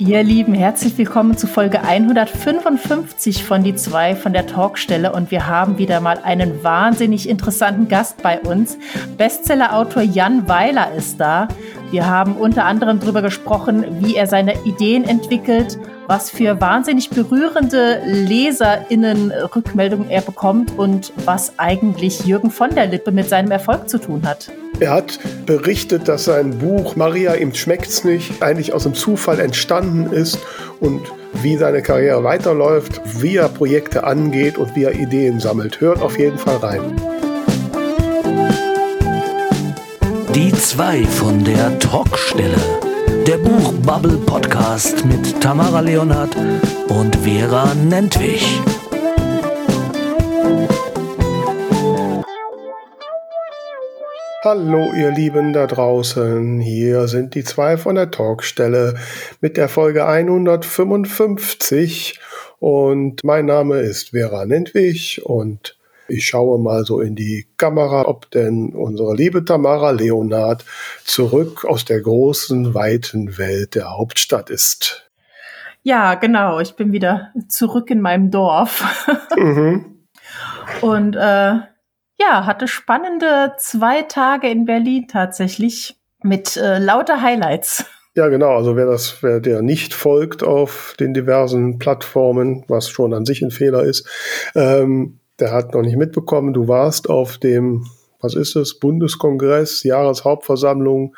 Ihr Lieben, herzlich willkommen zu Folge 155 von Die Zwei von der Talkstelle und wir haben wieder mal einen wahnsinnig interessanten Gast bei uns. Bestsellerautor Jan Weiler ist da. Wir haben unter anderem darüber gesprochen, wie er seine Ideen entwickelt, was für wahnsinnig berührende LeserInnen-Rückmeldungen er bekommt und was eigentlich Jürgen von der Lippe mit seinem Erfolg zu tun hat. Er hat berichtet, dass sein Buch Maria, ihm schmeckt's nicht, eigentlich aus dem Zufall entstanden ist und wie seine Karriere weiterläuft, wie er Projekte angeht und wie er Ideen sammelt. Hört auf jeden Fall rein. Die zwei von der Talkstelle. Der Buchbubble Podcast mit Tamara Leonhardt und Vera Nentwich. Hallo ihr Lieben da draußen, hier sind die zwei von der Talkstelle mit der Folge 155 und mein Name ist Vera Nentwich und ich schaue mal so in die Kamera, ob denn unsere liebe Tamara Leonard zurück aus der großen, weiten Welt der Hauptstadt ist. Ja, genau, ich bin wieder zurück in meinem Dorf. Mhm. Und äh, ja, hatte spannende zwei Tage in Berlin tatsächlich mit äh, lauter Highlights. Ja, genau. Also wer das, wer der nicht folgt auf den diversen Plattformen, was schon an sich ein Fehler ist, ähm, der hat noch nicht mitbekommen. Du warst auf dem, was ist es, Bundeskongress, Jahreshauptversammlung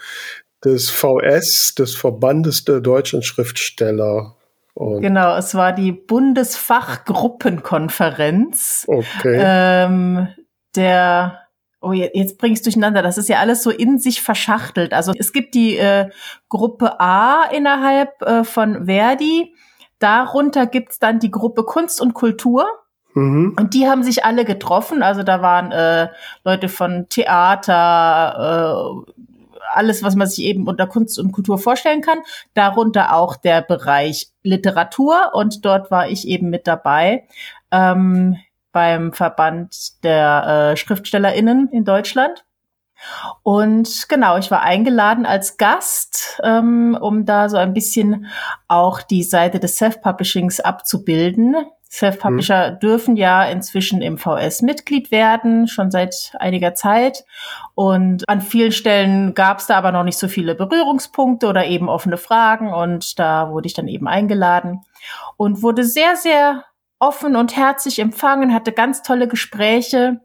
des VS, des Verbandes der deutschen Schriftsteller. Und genau, es war die Bundesfachgruppenkonferenz. Okay. Ähm, der Oh, jetzt bringst du durcheinander. Das ist ja alles so in sich verschachtelt. Also es gibt die äh, Gruppe A innerhalb äh, von Verdi. Darunter gibt's dann die Gruppe Kunst und Kultur. Mhm. Und die haben sich alle getroffen. Also da waren äh, Leute von Theater, äh, alles, was man sich eben unter Kunst und Kultur vorstellen kann. Darunter auch der Bereich Literatur. Und dort war ich eben mit dabei. Ähm, beim Verband der äh, SchriftstellerInnen in Deutschland. Und genau, ich war eingeladen als Gast, ähm, um da so ein bisschen auch die Seite des Self-Publishings abzubilden. Self-Publisher mhm. dürfen ja inzwischen im VS Mitglied werden, schon seit einiger Zeit. Und an vielen Stellen gab es da aber noch nicht so viele Berührungspunkte oder eben offene Fragen. Und da wurde ich dann eben eingeladen und wurde sehr, sehr offen und herzlich empfangen, hatte ganz tolle Gespräche,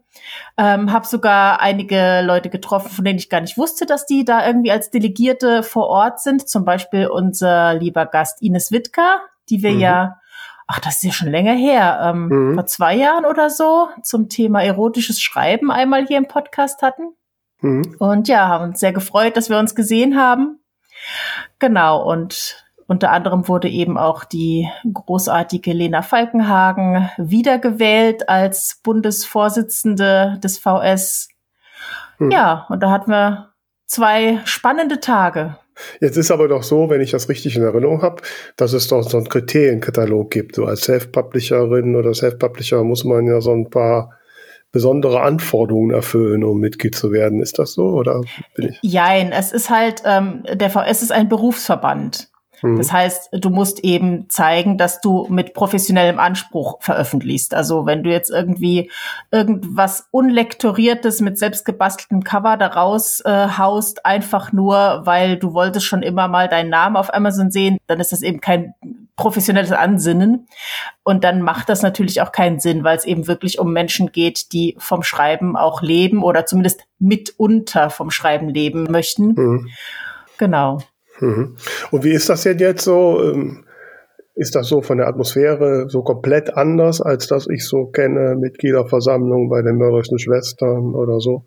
ähm, habe sogar einige Leute getroffen, von denen ich gar nicht wusste, dass die da irgendwie als Delegierte vor Ort sind. Zum Beispiel unser lieber Gast Ines Wittker, die wir mhm. ja, ach, das ist ja schon länger her, ähm, mhm. vor zwei Jahren oder so, zum Thema erotisches Schreiben einmal hier im Podcast hatten. Mhm. Und ja, haben uns sehr gefreut, dass wir uns gesehen haben. Genau, und unter anderem wurde eben auch die großartige Lena Falkenhagen wiedergewählt als Bundesvorsitzende des VS. Hm. Ja, und da hatten wir zwei spannende Tage. Jetzt ist aber doch so, wenn ich das richtig in Erinnerung habe, dass es doch so einen Kriterienkatalog gibt. So als Self-Publisherin oder Self-Publisher muss man ja so ein paar besondere Anforderungen erfüllen, um Mitglied zu werden. Ist das so oder bin ich? Jein, es ist halt, ähm, der VS ist ein Berufsverband. Mhm. Das heißt, du musst eben zeigen, dass du mit professionellem Anspruch veröffentlichst. Also wenn du jetzt irgendwie irgendwas unlektoriertes mit selbstgebasteltem Cover daraus äh, haust, einfach nur, weil du wolltest schon immer mal deinen Namen auf Amazon sehen, dann ist das eben kein professionelles Ansinnen. Und dann macht das natürlich auch keinen Sinn, weil es eben wirklich um Menschen geht, die vom Schreiben auch leben oder zumindest mitunter vom Schreiben leben möchten. Mhm. Genau. Mhm. Und wie ist das denn jetzt so? Ähm, ist das so von der Atmosphäre so komplett anders, als das ich so kenne, Mitgliederversammlungen bei den mörderischen Schwestern oder so?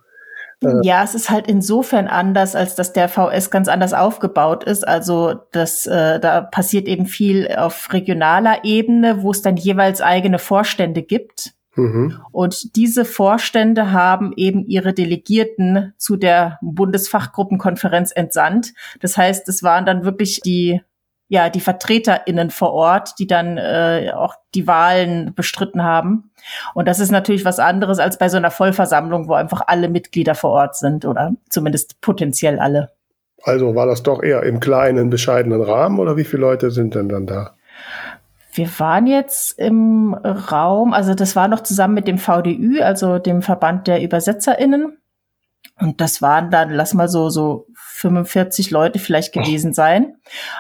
Äh, ja, es ist halt insofern anders, als dass der VS ganz anders aufgebaut ist. Also das, äh, da passiert eben viel auf regionaler Ebene, wo es dann jeweils eigene Vorstände gibt. Mhm. Und diese Vorstände haben eben ihre Delegierten zu der Bundesfachgruppenkonferenz entsandt. Das heißt, es waren dann wirklich die ja die VertreterInnen vor Ort, die dann äh, auch die Wahlen bestritten haben. Und das ist natürlich was anderes als bei so einer Vollversammlung, wo einfach alle Mitglieder vor Ort sind oder zumindest potenziell alle. Also war das doch eher im kleinen, bescheidenen Rahmen oder wie viele Leute sind denn dann da? Wir waren jetzt im Raum, also das war noch zusammen mit dem VDÜ, also dem Verband der UbersetzerInnen. Und das waren dann, lass mal so, so 45 Leute vielleicht gewesen sein.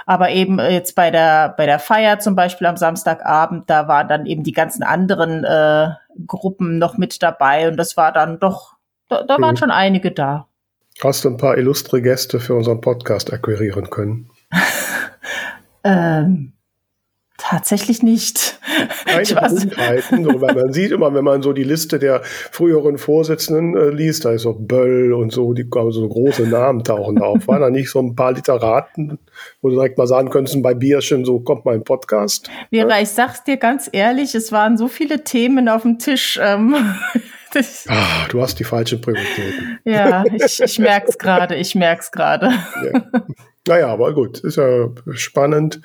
Aber eben jetzt bei der, bei der Feier zum Beispiel am Samstagabend, da waren dann eben die ganzen anderen äh, Gruppen noch mit dabei. Und das war dann doch, da, da waren mhm. schon einige da. Hast du ein paar illustre Gäste für unseren Podcast akquirieren können? ähm, Tatsächlich nicht. Keine Berühmtheiten, so, weil man sieht immer, wenn man so die Liste der früheren Vorsitzenden äh, liest, da ist so Böll und so, die also so große Namen tauchen da auf. Waren da nicht so ein paar Literaten, wo du direkt mal sagen könntest, bei Bierchen, so kommt mein Podcast? Vera, ja? ich sag's dir ganz ehrlich, es waren so viele Themen auf dem Tisch. Ähm, ah, du hast die falschen Prioritäten. Ja, ich, ich merk's gerade, ich merk's gerade. Ja. Naja, aber gut, ist ja spannend.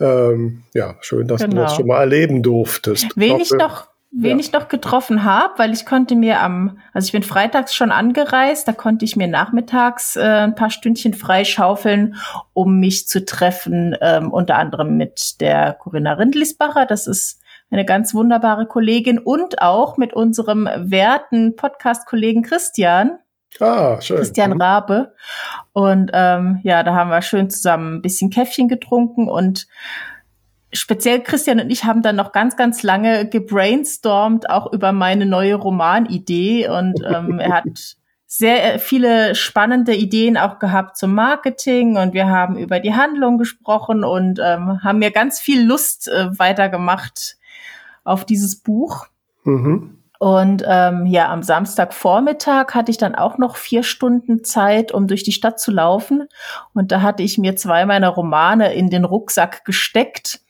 Ähm, ja, schön, dass genau. du das genau. schon mal erleben durftest. Wen ich, noch, wen ja. ich noch getroffen habe, weil ich konnte mir am, also ich bin freitags schon angereist, da konnte ich mir nachmittags äh, ein paar Stündchen freischaufeln, um mich zu treffen, ähm, unter anderem mit der Corinna Rindlisbacher, das ist eine ganz wunderbare Kollegin und auch mit unserem werten Podcast-Kollegen Christian. Ah, schön. Christian mhm. Rabe. Und ähm, ja, da haben wir schön zusammen ein bisschen Käffchen getrunken und speziell Christian und ich haben dann noch ganz, ganz lange gebrainstormt, auch über meine neue Romanidee. Und ähm, er hat sehr viele spannende Ideen auch gehabt zum Marketing und wir haben über die Handlung gesprochen und ähm, haben mir ganz viel Lust äh, weitergemacht auf dieses Buch. Mhm. Und ähm, ja, am Samstagvormittag hatte ich dann auch noch vier Stunden Zeit, um durch die Stadt zu laufen. Und da hatte ich mir zwei meiner Romane in den Rucksack gesteckt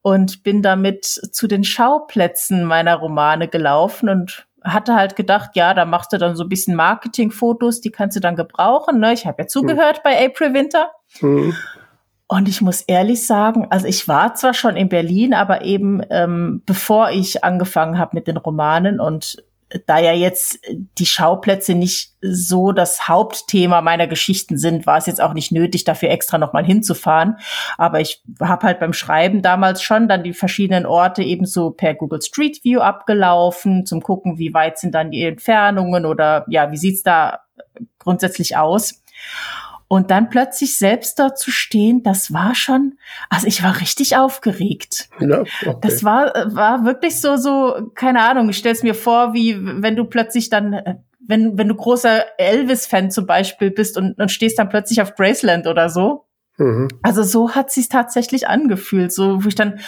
und bin damit zu den Schauplätzen meiner Romane gelaufen und hatte halt gedacht, ja, da machst du dann so ein bisschen Marketingfotos, die kannst du dann gebrauchen. Ne? Ich habe ja zugehört mhm. bei April Winter. Mhm. Und ich muss ehrlich sagen, also ich war zwar schon in Berlin, aber eben ähm, bevor ich angefangen habe mit den Romanen und da ja jetzt die Schauplätze nicht so das Hauptthema meiner Geschichten sind, war es jetzt auch nicht nötig, dafür extra nochmal hinzufahren. Aber ich habe halt beim Schreiben damals schon dann die verschiedenen Orte ebenso per Google Street View abgelaufen, zum gucken, wie weit sind dann die Entfernungen oder ja, wie sieht's da grundsätzlich aus. Und dann plötzlich selbst dort zu stehen, das war schon, also ich war richtig aufgeregt. Ja, okay. Das war, war wirklich so, so, keine Ahnung, ich stell's mir vor, wie wenn du plötzlich dann, wenn, wenn du großer Elvis-Fan zum Beispiel bist und, und stehst dann plötzlich auf Graceland oder so Mhm. Also so hat sich tatsächlich angefühlt. So, wo ich dann,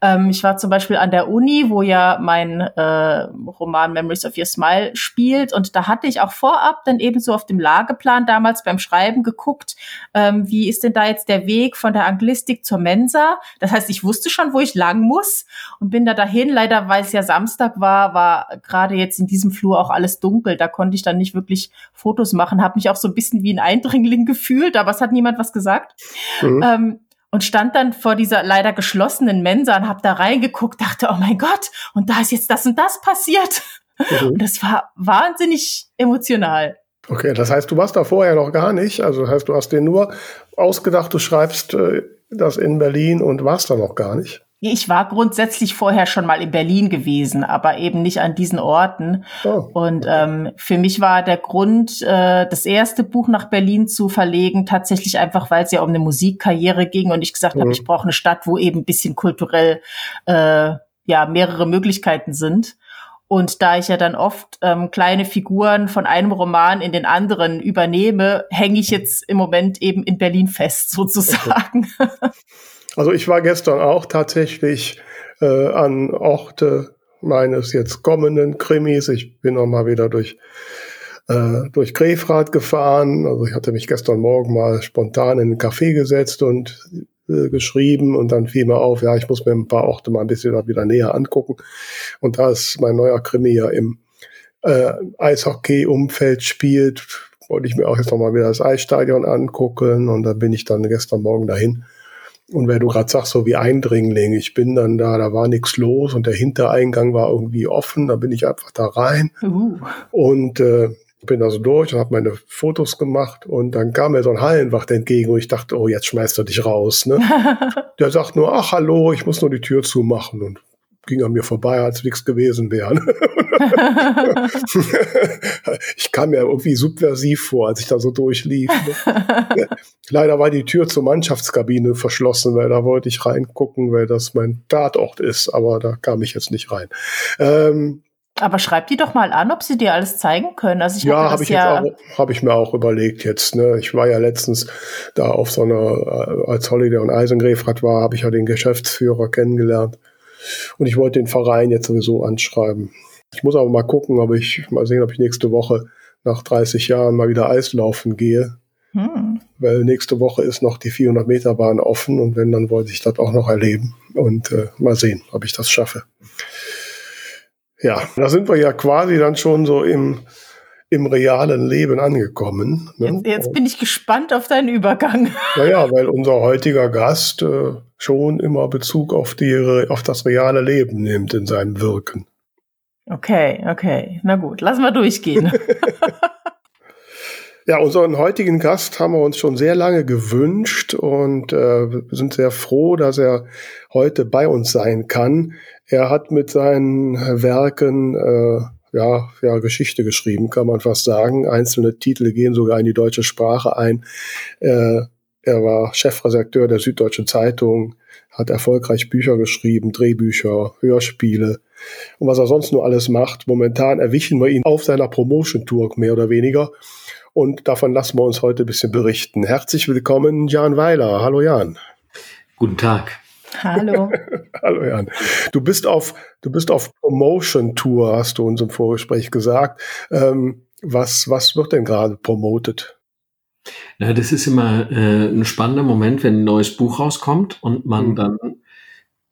ähm, ich war zum Beispiel an der Uni, wo ja mein äh, Roman Memories of Your Smile spielt, und da hatte ich auch vorab dann eben so auf dem Lageplan damals beim Schreiben geguckt, ähm, wie ist denn da jetzt der Weg von der Anglistik zur Mensa? Das heißt, ich wusste schon, wo ich lang muss und bin da dahin. Leider, weil es ja Samstag war, war gerade jetzt in diesem Flur auch alles dunkel. Da konnte ich dann nicht wirklich Fotos machen, habe mich auch so ein bisschen wie ein Eindringling gefühlt, aber es hat niemand was gesagt. Mhm. Ähm, und stand dann vor dieser leider geschlossenen Mensa und habe da reingeguckt, dachte, oh mein Gott, und da ist jetzt das und das passiert. Mhm. Und das war wahnsinnig emotional. Okay, das heißt, du warst da vorher noch gar nicht. Also das heißt, du hast dir nur ausgedacht, du schreibst äh, das in Berlin und warst da noch gar nicht. Ich war grundsätzlich vorher schon mal in Berlin gewesen, aber eben nicht an diesen Orten. Oh. Und ähm, für mich war der Grund, äh, das erste Buch nach Berlin zu verlegen, tatsächlich einfach, weil es ja um eine Musikkarriere ging und ich gesagt mhm. habe, ich brauche eine Stadt, wo eben ein bisschen kulturell äh, ja mehrere Möglichkeiten sind. Und da ich ja dann oft ähm, kleine Figuren von einem Roman in den anderen übernehme, hänge ich jetzt im Moment eben in Berlin fest, sozusagen. Okay. Also ich war gestern auch tatsächlich äh, an Orte meines jetzt kommenden Krimis. Ich bin noch mal wieder durch äh, durch Grefrath gefahren. Also ich hatte mich gestern Morgen mal spontan in einen Café gesetzt und äh, geschrieben und dann fiel mir auf, ja, ich muss mir ein paar Orte mal ein bisschen wieder näher angucken. Und da ist mein neuer Krimi ja im äh, Eishockey-Umfeld spielt, wollte ich mir auch jetzt noch mal wieder das Eisstadion angucken und da bin ich dann gestern Morgen dahin und wenn du gerade sagst, so wie Eindringling, ich bin dann da, da war nichts los und der Hintereingang war irgendwie offen, da bin ich einfach da rein. Uh. Und äh, bin also durch und habe meine Fotos gemacht und dann kam mir so ein Hallenwacht entgegen und ich dachte, oh, jetzt schmeißt er dich raus. Ne? Der sagt nur, ach hallo, ich muss nur die Tür zumachen und ging an mir vorbei, als nichts gewesen wäre. ich kam mir irgendwie subversiv vor, als ich da so durchlief. Ne? Leider war die Tür zur Mannschaftskabine verschlossen, weil da wollte ich reingucken, weil das mein Tatort ist, aber da kam ich jetzt nicht rein. Ähm, aber schreib die doch mal an, ob sie dir alles zeigen können. Also ich ja, habe ich, ja hab ich mir auch überlegt jetzt. Ne? Ich war ja letztens da auf so einer, äh, als Holiday und Eisengräfrat war, habe ich ja den Geschäftsführer kennengelernt. Und ich wollte den Verein jetzt sowieso anschreiben. Ich muss aber mal gucken, ob ich, mal sehen, ob ich nächste Woche nach 30 Jahren mal wieder Eislaufen gehe. Hm. Weil nächste Woche ist noch die 400 Meter Bahn offen und wenn, dann wollte ich das auch noch erleben und äh, mal sehen, ob ich das schaffe. Ja, da sind wir ja quasi dann schon so im, im realen Leben angekommen. Ne? Jetzt, jetzt, bin ich gespannt auf deinen Übergang. Naja, weil unser heutiger Gast äh, schon immer Bezug auf, die, auf das reale Leben nimmt in seinem Wirken. Okay, okay. Na gut, lassen wir durchgehen. Ja, unseren heutigen Gast haben wir uns schon sehr lange gewünscht und äh, sind sehr froh, dass er heute bei uns sein kann. Er hat mit seinen Werken äh, ja, ja, Geschichte geschrieben, kann man fast sagen. Einzelne Titel gehen sogar in die deutsche Sprache ein. Äh, er war Chefredakteur der Süddeutschen Zeitung, hat erfolgreich Bücher geschrieben, Drehbücher, Hörspiele und was er sonst nur alles macht. Momentan erwischen wir ihn auf seiner Promotion-Tour mehr oder weniger. Und davon lassen wir uns heute ein bisschen berichten. Herzlich willkommen, Jan Weiler. Hallo Jan. Guten Tag. Hallo. Hallo Jan. Du bist auf, du bist auf Promotion Tour, hast du uns im Vorgespräch gesagt. Ähm, was, was wird denn gerade promotet? Na, das ist immer äh, ein spannender Moment, wenn ein neues Buch rauskommt und man mhm. dann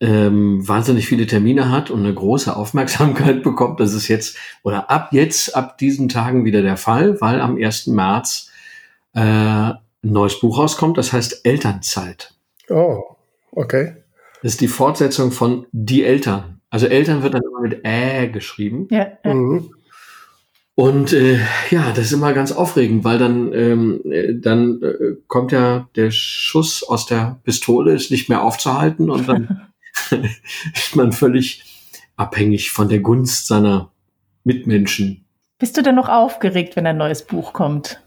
ähm, wahnsinnig viele Termine hat und eine große Aufmerksamkeit bekommt. Das ist jetzt oder ab jetzt, ab diesen Tagen wieder der Fall, weil am 1. März äh, ein neues Buch rauskommt, das heißt Elternzeit. Oh, okay. Das ist die Fortsetzung von Die Eltern. Also Eltern wird dann immer mit Ä geschrieben. Ja. Mhm. Und äh, ja, das ist immer ganz aufregend, weil dann, ähm, äh, dann äh, kommt ja der Schuss aus der Pistole, ist nicht mehr aufzuhalten und dann ist man völlig abhängig von der Gunst seiner Mitmenschen. Bist du denn noch aufgeregt, wenn ein neues Buch kommt?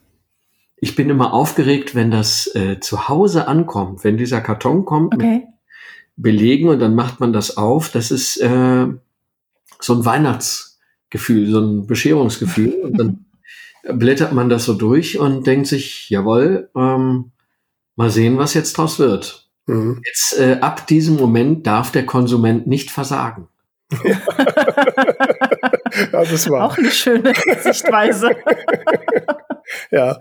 Ich bin immer aufgeregt, wenn das äh, zu Hause ankommt, wenn dieser Karton kommt okay. Belegen und dann macht man das auf. Das ist äh, so ein Weihnachtsgefühl, so ein Bescherungsgefühl. und dann blättert man das so durch und denkt sich, jawohl, ähm, mal sehen, was jetzt draus wird. Mhm. Jetzt äh, ab diesem Moment darf der Konsument nicht versagen. ja, das war auch eine schöne Sichtweise. ja,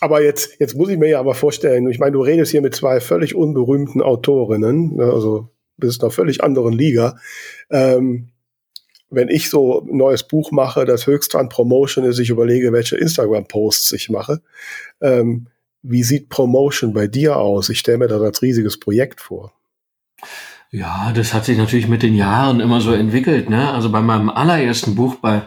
aber jetzt, jetzt muss ich mir ja aber vorstellen, ich meine, du redest hier mit zwei völlig unberühmten Autorinnen, ne, also bist in einer völlig anderen Liga. Ähm, wenn ich so ein neues Buch mache, das höchste an Promotion ist, ich überlege, welche Instagram-Posts ich mache. Ähm, wie sieht Promotion bei dir aus? Ich stelle mir das als riesiges Projekt vor. Ja, das hat sich natürlich mit den Jahren immer so entwickelt. Ne? Also bei meinem allerersten Buch bei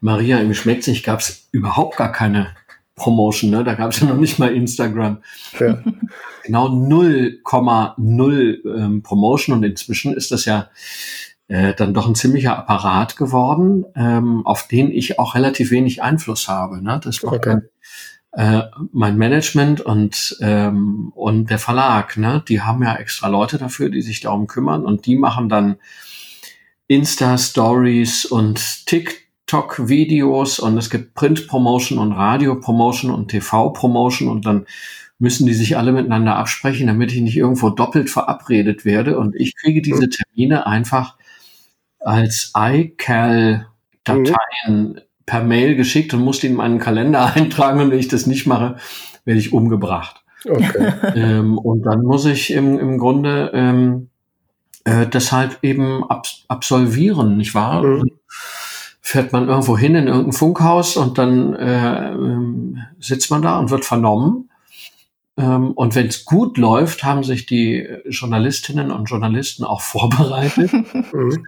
Maria im Schmeckzig gab es überhaupt gar keine Promotion. Ne? Da gab es ja noch nicht mal Instagram. Ja. genau 0,0 ähm, Promotion und inzwischen ist das ja äh, dann doch ein ziemlicher Apparat geworden, ähm, auf den ich auch relativ wenig Einfluss habe. Ne? Das war okay äh, mein Management und, ähm, und der Verlag, ne, die haben ja extra Leute dafür, die sich darum kümmern und die machen dann Insta-Stories und TikTok-Videos und es gibt Print-Promotion und Radio-Promotion und TV-Promotion und dann müssen die sich alle miteinander absprechen, damit ich nicht irgendwo doppelt verabredet werde und ich kriege diese Termine einfach als iCal-Dateien per Mail geschickt und musste in meinen Kalender eintragen und wenn ich das nicht mache, werde ich umgebracht. Okay. ähm, und dann muss ich im, im Grunde ähm, äh, deshalb eben ab, absolvieren, nicht wahr? Mhm. Fährt man irgendwo hin in irgendein Funkhaus und dann äh, ähm, sitzt man da und wird vernommen. Ähm, und wenn es gut läuft, haben sich die Journalistinnen und Journalisten auch vorbereitet. Mhm.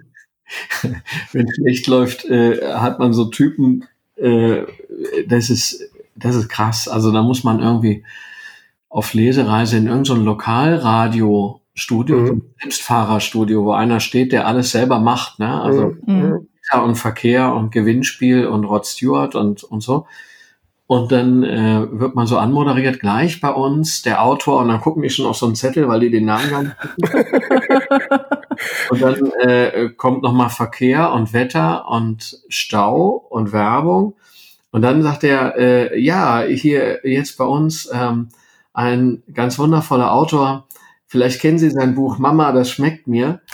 wenn schlecht läuft, äh, hat man so Typen, äh, das ist, das ist krass. Also da muss man irgendwie auf Lesereise in irgendein so Lokalradiostudio, mhm. Selbstfahrerstudio, wo einer steht, der alles selber macht, ne? Also mhm. Mhm. und Verkehr und Gewinnspiel und Rod Stewart und, und so. Und dann äh, wird man so anmoderiert, gleich bei uns, der Autor, und dann gucken die schon auf so einen Zettel, weil die den Namen haben. und dann äh, kommt nochmal Verkehr und Wetter und Stau und Werbung. Und dann sagt er, äh, ja, hier jetzt bei uns ähm, ein ganz wundervoller Autor. Vielleicht kennen Sie sein Buch Mama, das schmeckt mir.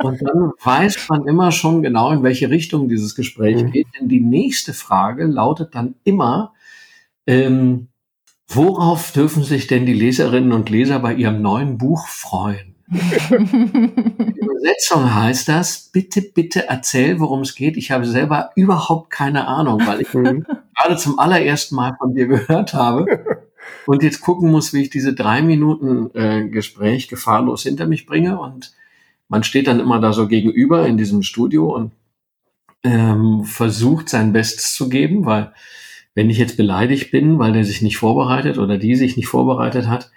Und dann weiß man immer schon genau, in welche Richtung dieses Gespräch mhm. geht. Denn die nächste Frage lautet dann immer, ähm, worauf dürfen sich denn die Leserinnen und Leser bei ihrem neuen Buch freuen? In Übersetzung heißt das, bitte, bitte erzähl, worum es geht. Ich habe selber überhaupt keine Ahnung, weil ich mhm. gerade zum allerersten Mal von dir gehört habe und jetzt gucken muss, wie ich diese drei Minuten äh, Gespräch gefahrlos hinter mich bringe und man steht dann immer da so gegenüber in diesem Studio und ähm, versucht sein Bestes zu geben, weil wenn ich jetzt beleidigt bin, weil der sich nicht vorbereitet oder die sich nicht vorbereitet hat,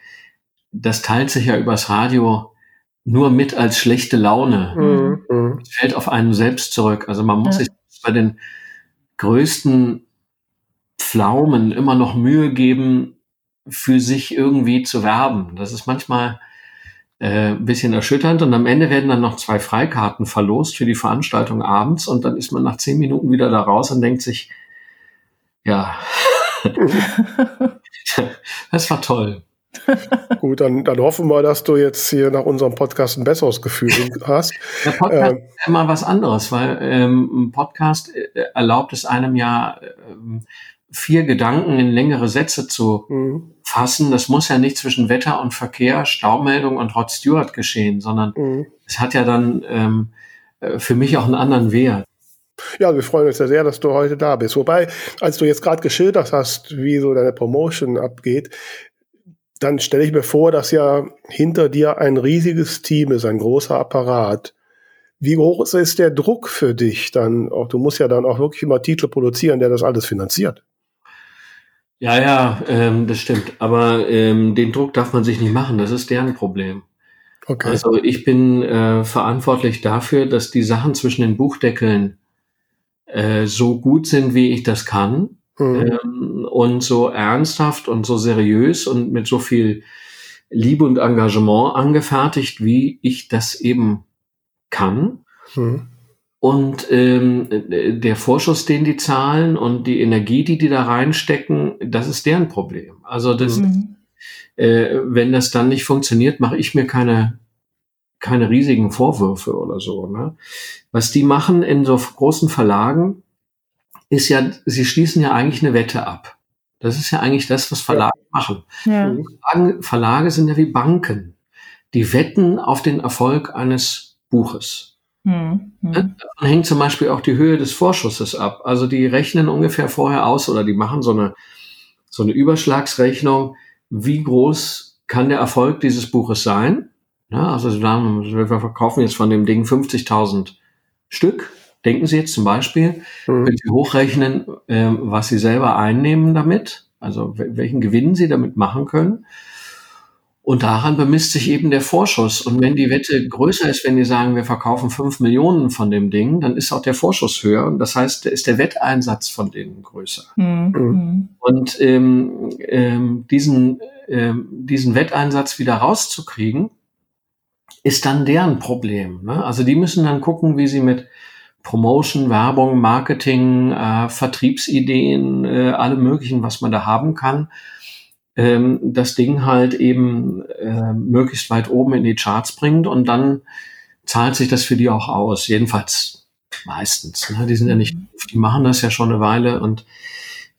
das teilt sich ja übers Radio nur mit als schlechte Laune. Mhm. mhm. Fällt auf einen selbst zurück. Also man muss ja. sich bei den größten Pflaumen immer noch Mühe geben, für sich irgendwie zu werben. Das ist manchmal äh, ein bisschen erschütternd. Und am Ende werden dann noch zwei Freikarten verlost für die Veranstaltung abends. Und dann ist man nach zehn Minuten wieder da raus und denkt sich, ja, das war toll. Gut, dann, dann hoffen wir, dass du jetzt hier nach unserem Podcast ein besseres Gefühl hast. Der Podcast ähm, ist immer was anderes, weil ähm, ein Podcast äh, erlaubt es einem ja, ähm, vier Gedanken in längere Sätze zu mhm. Fassen. Das muss ja nicht zwischen Wetter und Verkehr, Staumeldung und Rod Stewart geschehen, sondern mhm. es hat ja dann ähm, äh, für mich auch einen anderen Wert. Ja, wir freuen uns ja sehr, dass du heute da bist. Wobei, als du jetzt gerade geschildert hast, wie so deine Promotion abgeht, dann stelle ich mir vor, dass ja hinter dir ein riesiges Team ist, ein großer Apparat. Wie groß ist der Druck für dich dann? Auch du musst ja dann auch wirklich immer Titel produzieren, der das alles finanziert. Ja, ja, ähm, das stimmt. Aber ähm, den Druck darf man sich nicht machen. Das ist deren Problem. Okay. Also ich bin äh, verantwortlich dafür, dass die Sachen zwischen den Buchdeckeln äh, so gut sind, wie ich das kann. Mhm. Ähm, und so ernsthaft und so seriös und mit so viel Liebe und Engagement angefertigt, wie ich das eben kann. Mhm. Und ähm, der Vorschuss, den die zahlen und die Energie, die die da reinstecken, das ist deren Problem. Also das, mhm. äh, wenn das dann nicht funktioniert, mache ich mir keine keine riesigen Vorwürfe oder so. Ne? Was die machen in so großen Verlagen, ist ja, sie schließen ja eigentlich eine Wette ab. Das ist ja eigentlich das, was Verlage ja. machen. Ja. Verlage, Verlage sind ja wie Banken. Die wetten auf den Erfolg eines Buches. Mhm. Davon hängt zum Beispiel auch die Höhe des Vorschusses ab. Also die rechnen ungefähr vorher aus oder die machen so eine, so eine Überschlagsrechnung, wie groß kann der Erfolg dieses Buches sein. Ja, also wir verkaufen jetzt von dem Ding 50.000 Stück. Denken Sie jetzt zum Beispiel, mhm. wenn Sie hochrechnen, äh, was Sie selber einnehmen damit, also welchen Gewinn Sie damit machen können. Und daran bemisst sich eben der Vorschuss. Und wenn die Wette größer ist, wenn die sagen, wir verkaufen fünf Millionen von dem Ding, dann ist auch der Vorschuss höher. Und das heißt, ist der Wetteinsatz von denen größer. Mhm. mhm. Und ähm, ähm, diesen, ähm, diesen Wetteinsatz wieder rauszukriegen, ist dann deren Problem. Ne? Also die müssen dann gucken, wie sie mit Promotion, Werbung, Marketing, äh, Vertriebsideen, äh, alle möglichen, was man da haben kann, ähm, das Ding halt eben äh, möglichst weit oben in die Charts bringt und dann zahlt sich das für die auch aus. Jedenfalls meistens. Ne? Die sind ja nicht, die machen das ja schon eine Weile und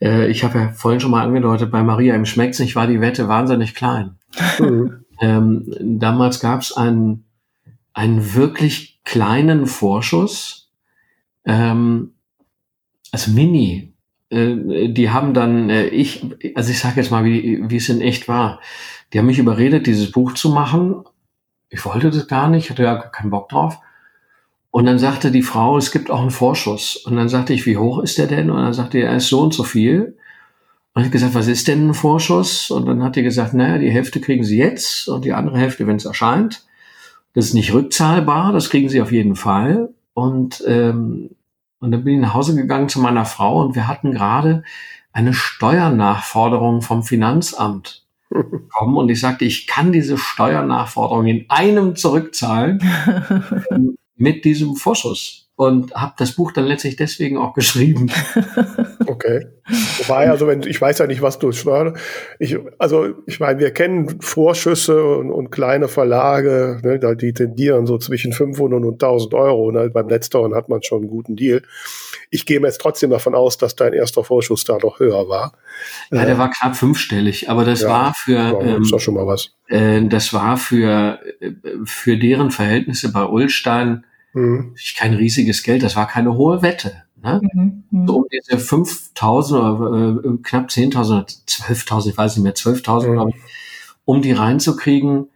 äh, ich habe ja vorhin schon mal angedeutet, bei Maria im Schmecks nicht war die Wette wahnsinnig klein. Mhm. ähm, damals gab es einen, einen wirklich kleinen Vorschuss, ähm, also Mini, die haben dann, äh, ich, also ich sage jetzt mal, wie, wie es in echt war. Die haben mich überredet, dieses Buch zu machen. Ich wollte das gar nicht, hatte ja keinen Bock drauf. Und dann sagte die Frau, es gibt auch einen Vorschuss. Und dann sagte ich, wie hoch ist der denn? Und dann sagte er, er ist so und so viel. Und ich gesagt, was ist denn ein Vorschuss? Und dann hat die gesagt, naja, die Hälfte kriegen Sie jetzt und die andere Hälfte, wenn es erscheint. Das ist nicht rückzahlbar, das kriegen Sie auf jeden Fall. Und, ähm, und dann bin ich nach Hause gegangen zu meiner Frau und wir hatten gerade eine Steuernachforderung vom Finanzamt bekommen. Und ich sagte, ich kann diese Steuernachforderung in einem zurückzahlen mit diesem Vorschuss und habe das Buch dann letztlich deswegen auch geschrieben. Okay. Wobei, also wenn ich weiß ja nicht, was du steuerst. Ich, also ich meine, wir kennen Vorschüsse und, und kleine Verlage, ne, die tendieren so zwischen 500 und 1000 Euro. Ne? Beim letzteren hat man schon einen guten Deal. Ich gehe jetzt trotzdem davon aus, dass dein erster Vorschuss da noch höher war. Ja, der äh, war knapp fünfstellig, aber das ja, war für ja, ähm, ist doch schon mal was. Äh, das war für äh, für deren Verhältnisse bei Ulstein Mhm. Kein riesiges Geld, das war keine hohe Wette. Ne? Mhm. mhm. So um diese 5.000 oder äh, knapp 10.000 oder 12.000, ich weiß nicht mehr, 12.000, mhm. glaube ich, um die reinzukriegen,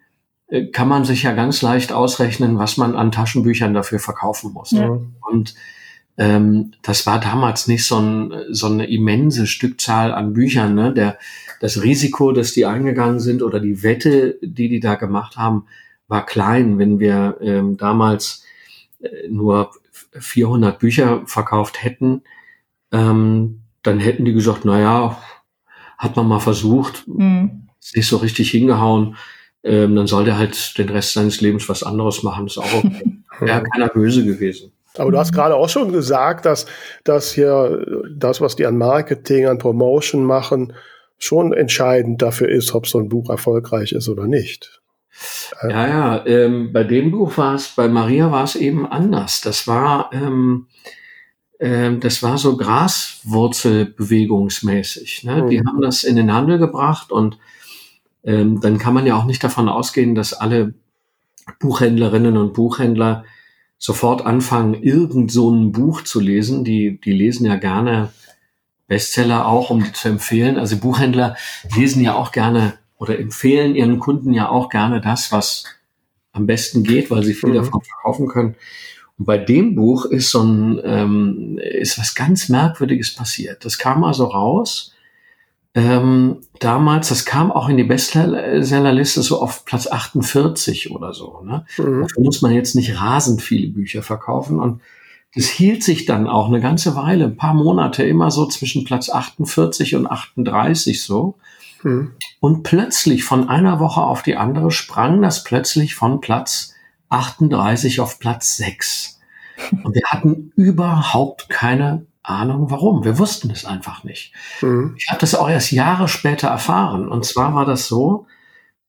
äh, kann man sich ja ganz leicht ausrechnen, was man an Taschenbüchern dafür verkaufen muss. Mhm. Und ähm, das war damals nicht so, ein, so eine immense Stückzahl an Büchern. Ne? Der, das Risiko, dass die eingegangen sind oder die Wette, die die da gemacht haben, war klein. Wenn wir ähm, damals nur 400 Bücher verkauft hätten, ähm, dann hätten die gesagt, na ja, hat man mal versucht, mhm. ist nicht so richtig hingehauen, ähm, dann soll der halt den Rest seines Lebens was anderes machen, ist auch okay. Wäre keiner böse gewesen. Aber du hast gerade auch schon gesagt, dass, dass hier das, was die an Marketing, an Promotion machen, schon entscheidend dafür ist, ob so ein Buch erfolgreich ist oder nicht. Ja, ja, ähm, bei dem Buch war es, bei Maria war es eben anders. Das war, ähm, ähm, das war so Graswurzelbewegungsmäßig. Ne? Mhm. Die haben das in den Handel gebracht und ähm, dann kann man ja auch nicht davon ausgehen, dass alle Buchhändlerinnen und Buchhändler sofort anfangen, irgend so ein Buch zu lesen. Die, die lesen ja gerne Bestseller auch, um die zu empfehlen. Also Buchhändler lesen ja auch gerne oder empfehlen ihren Kunden ja auch gerne das, was am besten geht, weil sie viel mhm. davon verkaufen können. Und bei dem Buch ist so ein, ähm, ist was ganz Merkwürdiges passiert. Das kam also raus. Ähm, damals, das kam auch in die Bestsellerliste so auf Platz 48 oder so. Ne? Mhm. Dafür muss man jetzt nicht rasend viele Bücher verkaufen. Und das hielt sich dann auch eine ganze Weile, ein paar Monate, immer so zwischen Platz 48 und 38 so. Hm. Und plötzlich von einer Woche auf die andere sprang das plötzlich von Platz 38 auf Platz 6. Und wir hatten überhaupt keine Ahnung, warum. Wir wussten es einfach nicht. Mhm. Ich habe das auch erst Jahre später erfahren. Und zwar war das so,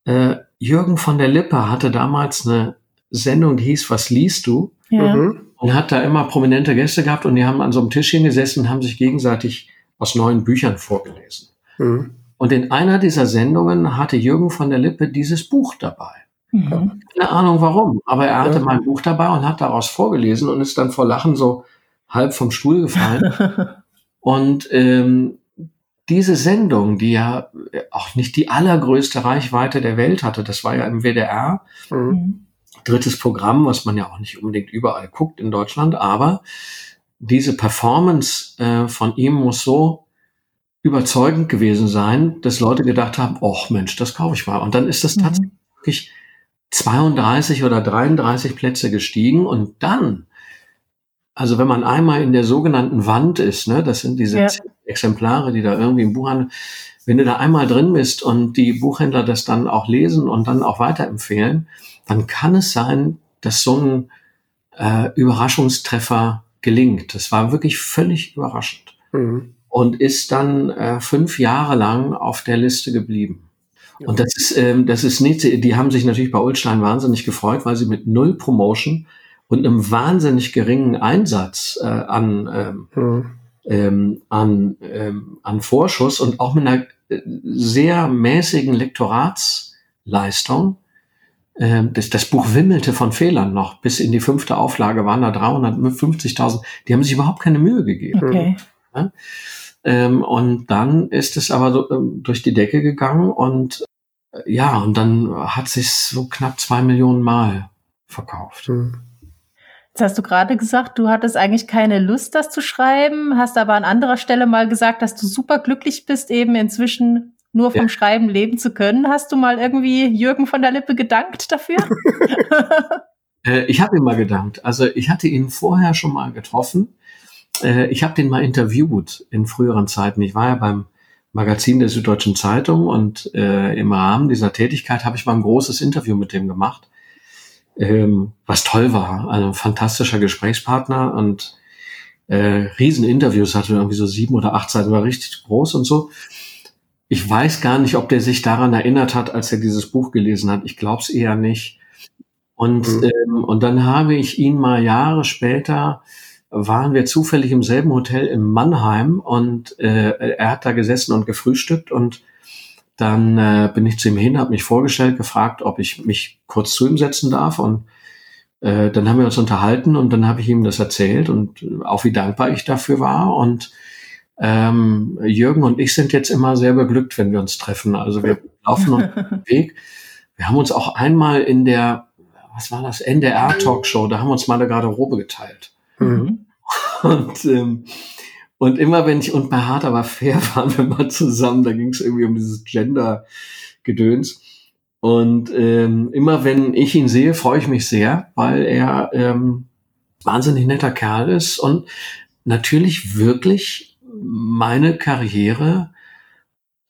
äh, Jürgen von der Lippe hatte damals eine Sendung, die hieß Was liest du? Ja. Mhm. Und hat da immer prominente Gäste gehabt und die haben an so einem Tischchen gesessen und haben sich gegenseitig aus neuen Büchern vorgelesen. Mhm. Und in einer dieser Sendungen hatte Jürgen von der Lippe dieses Buch dabei. Mhm. Keine Ahnung warum, aber er hatte ja. mein Buch dabei und hat daraus vorgelesen und ist dann vor Lachen so halb vom Stuhl gefallen. und ähm, diese Sendung, die ja auch nicht die allergrößte Reichweite der Welt hatte, das war ja im WDR, mhm. drittes Programm, was man ja auch nicht unbedingt überall guckt in Deutschland, aber diese Performance äh, von ihm muss so überzeugend gewesen sein, dass Leute gedacht haben, oh Mensch, das kaufe ich mal. Und dann ist das mhm. tatsächlich 32 oder 33 Plätze gestiegen und dann, also wenn man einmal in der sogenannten Wand ist, ne, das sind diese ja. Exemplare, die da irgendwie im Buchhandel, wenn du da einmal drin bist und die Buchhändler das dann auch lesen und dann auch weiterempfehlen, dann kann es sein, dass so ein äh, Überraschungstreffer gelingt. Das war wirklich völlig überraschend. Mhm und ist dann äh, fünf Jahre lang auf der Liste geblieben. Und das ist, ähm, das ist nicht, die haben sich natürlich bei Ulstein wahnsinnig gefreut, weil sie mit null Promotion und einem wahnsinnig geringen Einsatz äh, an, ähm, mhm. ähm, an, ähm, an Vorschuss und auch mit einer äh, sehr mäßigen Lektoratsleistung. Ähm, das, das Buch wimmelte von Fehlern noch. Bis in die fünfte Auflage waren da 350.000. Die haben sich überhaupt keine Mühe gegeben. Okay. Ja? Ähm, und dann ist es aber so, ähm, durch die Decke gegangen und äh, ja, und dann hat sich so knapp zwei Millionen Mal verkauft. Hm. Jetzt hast du gerade gesagt, du hattest eigentlich keine Lust, das zu schreiben, hast aber an anderer Stelle mal gesagt, dass du super glücklich bist, eben inzwischen nur vom ja. Schreiben leben zu können. Hast du mal irgendwie Jürgen von der Lippe gedankt dafür? äh, ich habe ihm mal gedankt. Also ich hatte ihn vorher schon mal getroffen. Äh, ich habe den mal interviewt in früheren Zeiten. Ich war ja beim Magazin der Süddeutschen Zeitung und äh, im Rahmen dieser Tätigkeit habe ich mal ein großes Interview mit dem gemacht ähm, was toll war. Also ein fantastischer Gesprächspartner und äh, Rieseninterviews hatte irgendwie so sieben oder acht Seiten, war richtig groß und so. Ich weiß gar nicht, ob der sich daran erinnert hat, als er dieses Buch gelesen hat. Ich glaube es eher nicht. Und, mhm. ähm, und dann habe ich ihn mal Jahre später, waren wir zufällig im selben Hotel in Mannheim und äh, er hat da gesessen und gefrühstückt und dann äh, bin ich zu ihm hin, habe mich vorgestellt, gefragt, ob ich mich kurz zu ihm setzen darf. Und äh, dann haben wir uns unterhalten und dann habe ich ihm das erzählt und auch wie dankbar ich dafür war. Und ähm, Jürgen und ich sind jetzt immer sehr beglückt, wenn wir uns treffen. Also wir laufen den Weg. Wir haben uns auch einmal in der, was war das, NDR-Talkshow, da haben wir uns mal eine Garderobe geteilt. Mhm. Und ähm, und immer wenn ich, und bei Hart aber fair waren wir mal zusammen, da ging es irgendwie um dieses Gender-Gedöns. Und ähm, immer wenn ich ihn sehe, freue ich mich sehr, weil er ähm, wahnsinnig netter Kerl ist und natürlich wirklich meine Karriere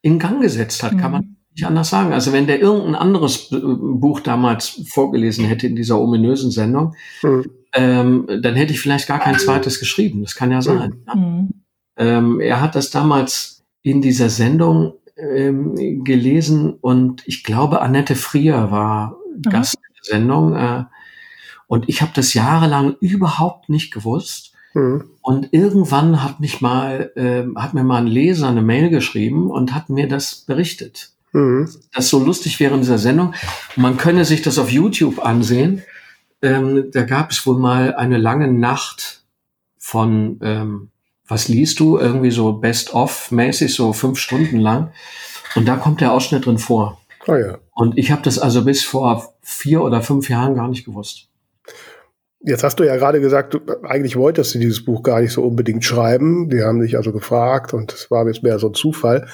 in Gang gesetzt hat, mhm. kann man nicht anders sagen. Also wenn der irgendein anderes Buch damals vorgelesen hätte in dieser ominösen Sendung, mhm. ähm, dann hätte ich vielleicht gar kein zweites geschrieben. Das kann ja sein. Mhm. Ähm, er hat das damals in dieser Sendung ähm, gelesen und ich glaube, Annette Frier war mhm. Gast in der Sendung. Äh, und ich habe das jahrelang überhaupt nicht gewusst. Mhm. Und irgendwann hat mich mal, äh, hat mir mal ein Leser eine Mail geschrieben und hat mir das berichtet. Mhm. Das so lustig wäre in dieser Sendung. man könne sich das auf YouTube ansehen. Ähm, da gab es wohl mal eine lange Nacht von ähm, was liest du? Irgendwie so Best-of-mäßig, so fünf Stunden lang. Und da kommt der Ausschnitt drin vor. Oh ja. Und ich habe das also bis vor vier oder fünf Jahren gar nicht gewusst. Jetzt hast du ja gerade gesagt, du, eigentlich wolltest du dieses Buch gar nicht so unbedingt schreiben. Die haben dich also gefragt und es war jetzt mehr so ein Zufall.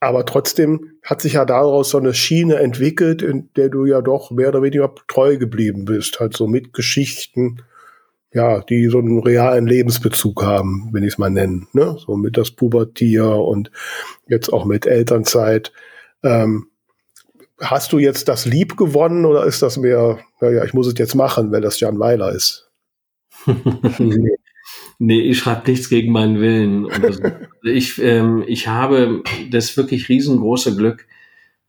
Aber trotzdem hat sich ja daraus so eine Schiene entwickelt, in der du ja doch mehr oder weniger treu geblieben bist. Halt so mit Geschichten ja, die so einen realen Lebensbezug haben, wenn ich es mal nennen. Ne? So mit das Pubertier und jetzt auch mit Elternzeit. Ähm, hast du jetzt das Lieb gewonnen oder ist das mehr, naja, ich muss es jetzt machen, weil das Jan Weiler ist? nee. ich schreibe nichts gegen meinen Willen. Also ich, ähm, ich habe das wirklich riesengroße Glück,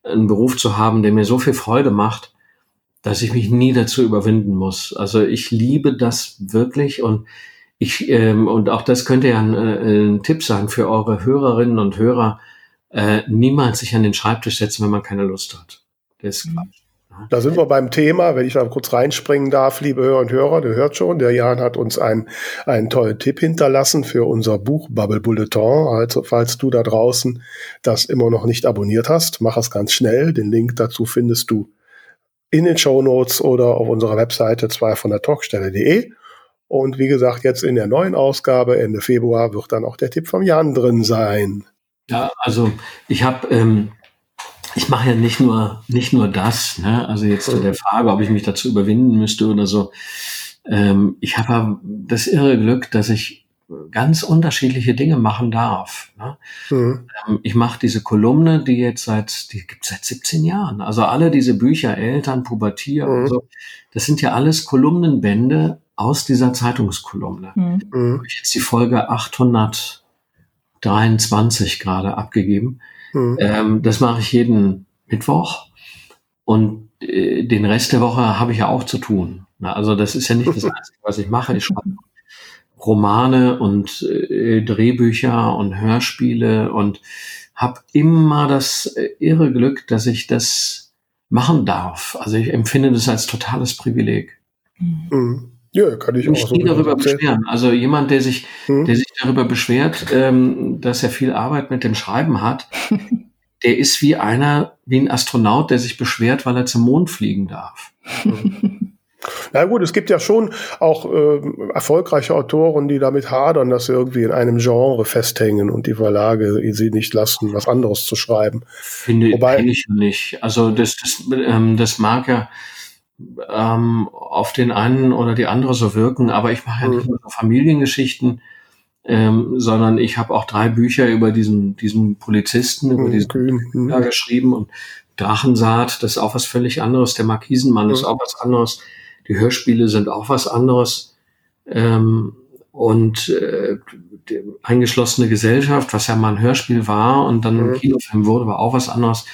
einen Beruf zu haben, der mir so viel Freude macht dass ich mich nie dazu überwinden muss. Also ich liebe das wirklich und ich ähm, und auch das könnte ja ein, äh, ein Tipp sein für eure Hörerinnen und Hörer: äh, niemals sich an den Schreibtisch setzen, wenn man keine Lust hat. Das ist mhm. Quatsch. Da sind wir beim Thema, wenn ich da kurz reinspringen darf, liebe Hörer und Hörer, du hört schon, der Jan hat uns einen, einen tollen Tipp hinterlassen für unser Buch Bubble Bulletin. Also, falls du da draußen das immer noch nicht abonniert hast, mach es ganz schnell. Den Link dazu findest du in den Show Notes oder auf unserer Webseite 2 von der Talkstelle.de. Und wie gesagt, jetzt in der neuen Ausgabe Ende Februar wird dann auch der Tipp vom Jan drin sein. Ja, also ich habe, ähm, ich mache ja nicht nur nicht nur das. Ne? Also jetzt zu der Frage, ob ich mich dazu überwinden müsste oder so. Ähm, ich habe das irre Glück, dass ich ganz unterschiedliche Dinge machen darf. Ne? Mhm. Ähm, ich mache diese Kolumne, die jetzt seit, die gibt seit 17 Jahren. Also alle diese Bücher, Eltern, Pubertier mhm. und so, das sind ja alles Kolumnenbände aus dieser Zeitungskolumne. Mhm. mhm. Ich jetzt die Folge 823 gerade abgegeben. Mhm. Ähm, das mache ich jeden Mittwoch. Und äh, den Rest der Woche habe ich ja auch zu tun. Na, also das ist ja nicht das Einzige, was ich mache. Ich schreibe Romane und äh, Drehbücher und Hörspiele und habe immer das äh, irre Glück, dass ich das machen darf. Also ich empfinde das als totales Privileg. Mhm. Ja, kann ich Mich auch so darüber beschweren. Also jemand, der sich, mhm. der sich darüber beschwert, ähm, dass er viel Arbeit mit dem Schreiben hat, der ist wie einer, wie ein Astronaut, der sich beschwert, weil er zum Mond fliegen darf. Na gut, es gibt ja schon auch äh, erfolgreiche Autoren, die damit hadern, dass sie irgendwie in einem Genre festhängen und die Verlage sie nicht lassen, was anderes zu schreiben. Finde Wobei, ich nicht. Also das, das, ähm, das mag ja ähm, auf den einen oder die andere so wirken, aber ich mache ja nicht mhm. nur Familiengeschichten, ähm, sondern ich habe auch drei Bücher über diesen, diesen Polizisten, über mhm. diesen mhm. geschrieben und Drachensaat, das ist auch was völlig anderes. Der Markisenmann mhm. ist auch was anderes. Die Hörspiele sind auch was anderes. Ähm, und äh, die eingeschlossene Gesellschaft, was ja mal ein Hörspiel war und dann mhm. ein Kinofilm wurde, war auch was anderes.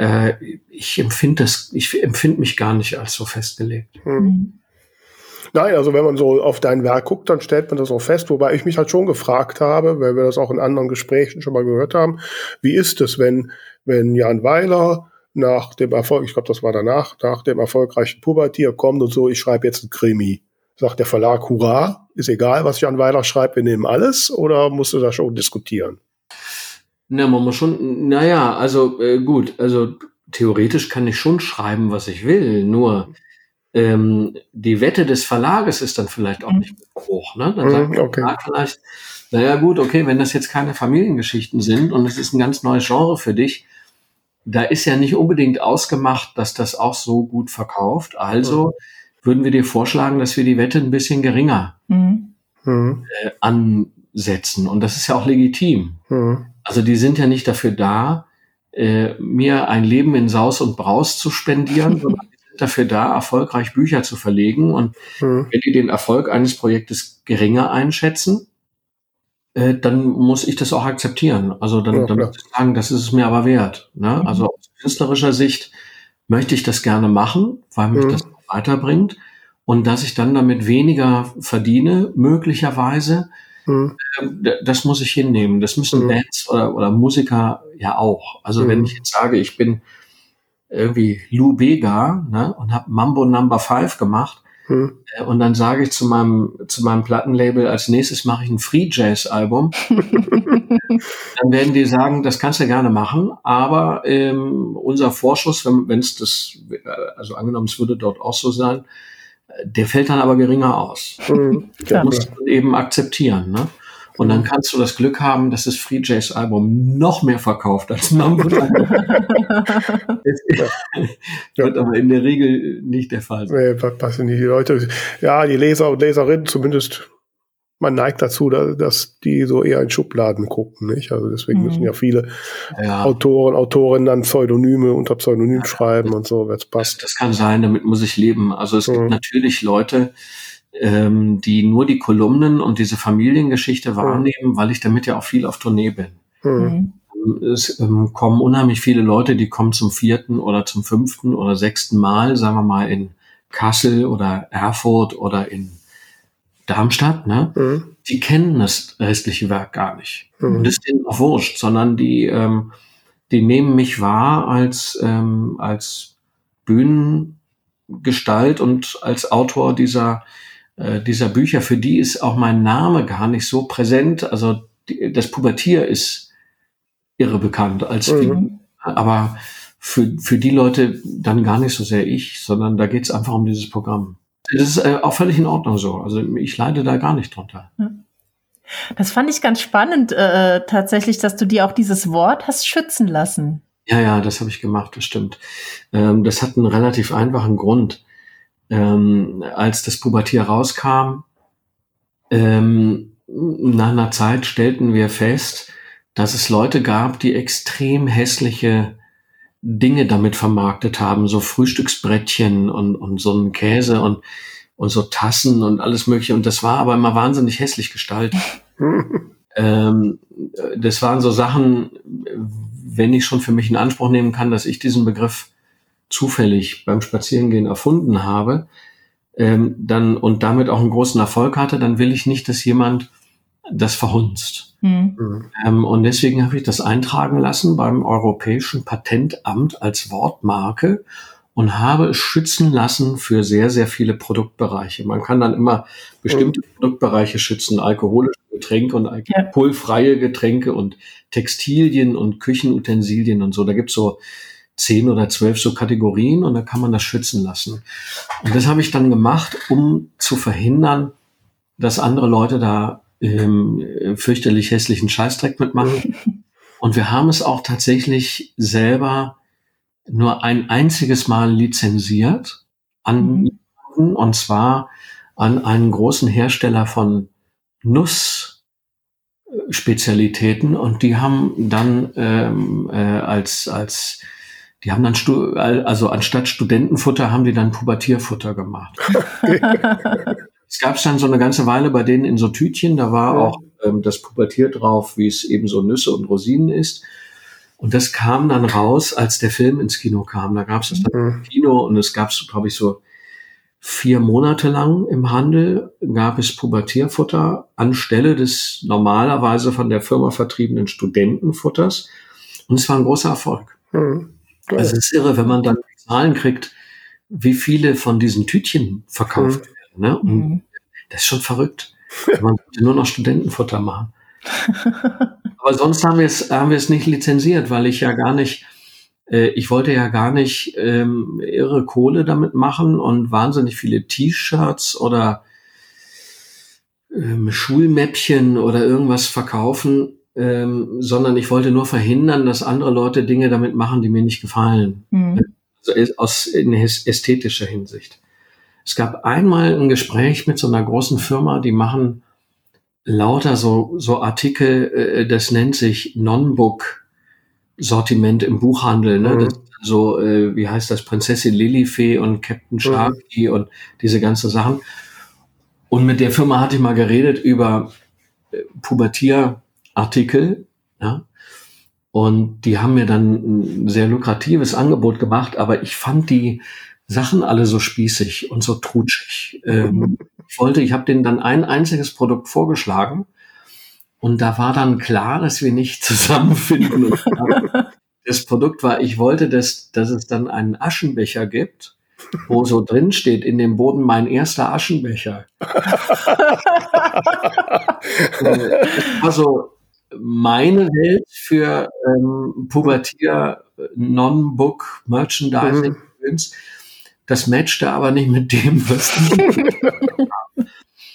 Äh, ich empfinde das, ich empfinde mich gar nicht als so festgelegt. Mhm. mhm. Nein, also wenn man so auf dein Werk guckt, dann stellt man das auch fest, wobei ich mich halt schon gefragt habe, weil wir das auch in anderen Gesprächen schon mal gehört haben, wie ist es, wenn, wenn Jan Weiler nach dem Erfolg, ich glaube, das war danach, nach dem erfolgreichen Pubertier kommt und so, ich schreibe jetzt ein Krimi. Sagt der Verlag, hurra, ist egal, was Jan Weiler schreibt, wir nehmen alles, oder musst du da schon diskutieren? Na, man muss schon, naja, also äh, gut, also theoretisch kann ich schon schreiben, was ich will, nur ähm, die Wette des Verlages ist dann vielleicht auch nicht hoch. Ne? Dann sagt der okay. Verlag vielleicht, naja gut, okay, wenn das jetzt keine Familiengeschichten sind und es ist ein ganz neues Genre für dich, da ist ja nicht unbedingt ausgemacht, dass das auch so gut verkauft. Also mhm. würden wir dir vorschlagen, dass wir die Wette ein bisschen geringer mhm. mhm. äh, ansetzen. Und das ist ja auch legitim. Mhm. Also die sind ja nicht dafür da, äh, mir ein Leben in Saus und Braus zu spendieren, sondern die sind dafür da, erfolgreich Bücher zu verlegen. Und mhm. wenn die den Erfolg eines Projektes geringer einschätzen, äh, dann muss ich das auch akzeptieren. Also dann, ja, dann muss ich sagen, das ist es mir aber wert. Ne? Mhm. Also aus künstlerischer Sicht möchte ich das gerne machen, weil mich mhm. das weiterbringt. Und dass ich dann damit weniger verdiene, möglicherweise, mhm. äh, das muss ich hinnehmen. Das müssen mhm. Bands oder, oder Musiker ja auch. Also wenn mhm. ich jetzt sage, ich bin irgendwie Lou Bega ne, und habe Mambo Number Five gemacht, hm. Äh, und dann sage ich zu meinem, zu meinem Plattenlabel, als nächstes mache ich ein Free Jazz Album. dann werden die sagen, das kannst du gerne machen, aber ähm, unser Vorschuss, wenn es das, also angenommen, es würde dort auch so sein, äh, der fällt dann aber geringer aus. Mhm, das musst du eben akzeptieren. Ne? Und dann kannst du das Glück haben, dass das Free Jazz Album noch mehr verkauft als Mambo. das wird aber in der Regel nicht der Fall sein. Nee, passen die Leute, ja, die Leser und Leserinnen zumindest man neigt dazu, dass die so eher in Schubladen gucken, nicht? Also deswegen mhm. müssen ja viele ja. Autoren, Autorinnen dann Pseudonyme unter Pseudonym ja, schreiben und so, wenn es passt. Das, das, kann sein, damit muss ich leben. Also es mhm. gibt natürlich Leute, ähm, die nur die Kolumnen und diese Familiengeschichte wahrnehmen, weil ich damit ja auch viel auf Tournee bin. Mhm. Es ähm, kommen unheimlich viele Leute, die kommen zum vierten oder zum fünften oder sechsten Mal, sagen wir mal in Kassel oder Erfurt oder in Darmstadt, ne? Mhm. Die kennen das restliche Werk gar nicht. Mhm. Und das ist denen auch wurscht, sondern die, ähm, die nehmen mich wahr als, ähm, als Bühnengestalt und als Autor dieser äh, dieser Bücher, für die ist auch mein Name gar nicht so präsent. Also die, das Pubertier ist irre bekannt als mhm. Film, aber für, für die Leute dann gar nicht so sehr ich, sondern da geht es einfach um dieses Programm. Das ist äh, auch völlig in Ordnung so. Also ich leide da gar nicht drunter. Das fand ich ganz spannend äh, tatsächlich, dass du dir auch dieses Wort hast schützen lassen. Ja, ja, das habe ich gemacht, das stimmt. Ähm, das hat einen relativ einfachen Grund ähm, als das Pubertier rauskam, ähm, nach einer Zeit stellten wir fest, dass es Leute gab, die extrem hässliche Dinge damit vermarktet haben, so Frühstücksbrettchen und, und so einen Käse und, und so Tassen und alles mögliche. Und das war aber immer wahnsinnig hässlich gestaltet. ähm, das waren so Sachen, wenn ich schon für mich in Anspruch nehmen kann, dass ich diesen Begriff zufällig beim Spazierengehen erfunden habe, ähm, dann und damit auch einen großen Erfolg hatte, dann will ich nicht, dass jemand das verhunzt. Mhm. Ähm, und deswegen habe ich das eintragen lassen beim Europäischen Patentamt als Wortmarke und habe es schützen lassen für sehr, sehr viele Produktbereiche. Man kann dann immer bestimmte mhm. Produktbereiche schützen, alkoholische Getränke und alkoholfreie Getränke und Textilien und Küchenutensilien und so. Da gibt's so zehn oder zwölf so Kategorien und da kann man das schützen lassen. Und das habe ich dann gemacht, um zu verhindern, dass andere Leute da ähm, fürchterlich hässlichen Scheißdreck mitmachen. Und wir haben es auch tatsächlich selber nur ein einziges Mal lizenziert an mhm. und zwar an einen großen Hersteller von Nussspezialitäten und die haben dann ähm, äh, als als die haben dann Stu also anstatt Studentenfutter haben die dann Pubertierfutter gemacht. es gab dann so eine ganze Weile bei denen in so Tütchen, da war ja. auch ähm, das Pubertier drauf, wie es eben so Nüsse und Rosinen ist. Und das kam dann raus, als der Film ins Kino kam. Da gab es das mhm. im Kino und es gab es, glaube ich, so vier Monate lang im Handel gab es Pubertierfutter anstelle des normalerweise von der Firma vertriebenen Studentenfutters. Und es war ein großer Erfolg. Mhm. Also es ist irre, wenn man dann Zahlen kriegt, wie viele von diesen Tütchen verkauft mhm. Ne? Und mhm. das ist schon verrückt. Man sollte nur noch Studentenfutter machen. Aber sonst haben wir es, haben wir es nicht lizenziert, weil ich ja gar nicht, äh, ich wollte ja gar nicht ähm, irre Kohle damit machen und wahnsinnig viele T-Shirts oder ähm, Schulmäppchen oder irgendwas verkaufen, ähm, sondern ich wollte nur verhindern, dass andere Leute Dinge damit machen, die mir nicht gefallen. Mhm. Also aus in ästhetischer Hinsicht. Es gab einmal ein Gespräch mit so einer großen Firma, die machen lauter so, so Artikel, äh, das nennt sich Non-Book Sortiment im Buchhandel, ne? Mhm. so, äh, wie heißt das, Prinzessin Lilifee und Captain Sharky mhm. und diese ganzen Sachen. Und mit der Firma hatte ich mal geredet über äh, Pubertierartikel, ja. Und die haben mir dann ein sehr lukratives Angebot gemacht, aber ich fand die Sachen alle so spießig und so trutschig. Ähm, ich wollte, ich habe denen dann ein einziges Produkt vorgeschlagen und da war dann klar, dass wir nicht zusammenfinden. das Produkt war, ich wollte, dass, dass es dann einen Aschenbecher gibt, wo so drin steht in dem Boden mein erster Aschenbecher. also meine Welt für ähm, Pubertier Non-Book Merchandising. Mhm. Das matchte aber nicht mit dem, was.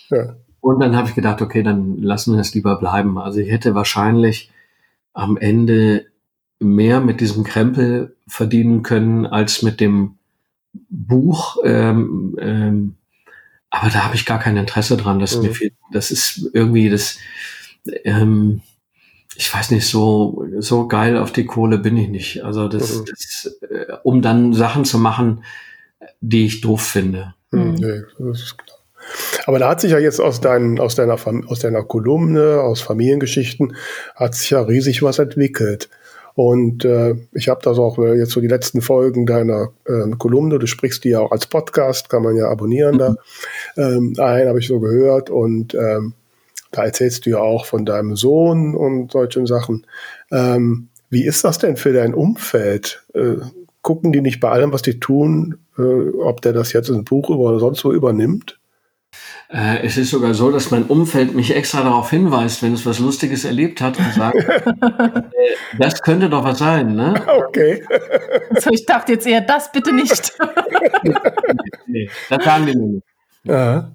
ja. Und dann habe ich gedacht, okay, dann lassen wir es lieber bleiben. Also ich hätte wahrscheinlich am Ende mehr mit diesem Krempel verdienen können als mit dem Buch. Ähm, ähm, aber da habe ich gar kein Interesse dran. Das, mhm. mir viel, das ist irgendwie das, ähm, ich weiß nicht, so, so geil auf die Kohle bin ich nicht. Also das, mhm. das äh, um dann Sachen zu machen, die ich doof finde. Hm, nee, das ist klar. Aber da hat sich ja jetzt aus, dein, aus, deiner, aus deiner Kolumne, aus Familiengeschichten, hat sich ja riesig was entwickelt. Und äh, ich habe das auch äh, jetzt so die letzten Folgen deiner äh, Kolumne, du sprichst die ja auch als Podcast, kann man ja abonnieren da. Ähm, ein habe ich so gehört und ähm, da erzählst du ja auch von deinem Sohn und solchen Sachen. Ähm, wie ist das denn für dein Umfeld? Äh, gucken die nicht bei allem, was die tun, äh, ob der das jetzt ins Buch oder sonst wo übernimmt? Äh, es ist sogar so, dass mein Umfeld mich extra darauf hinweist, wenn es was Lustiges erlebt hat und sagt, äh, das könnte doch was sein, ne? Okay. So, ich dachte jetzt eher, das bitte nicht. nee, das sagen die mir nicht. Ja.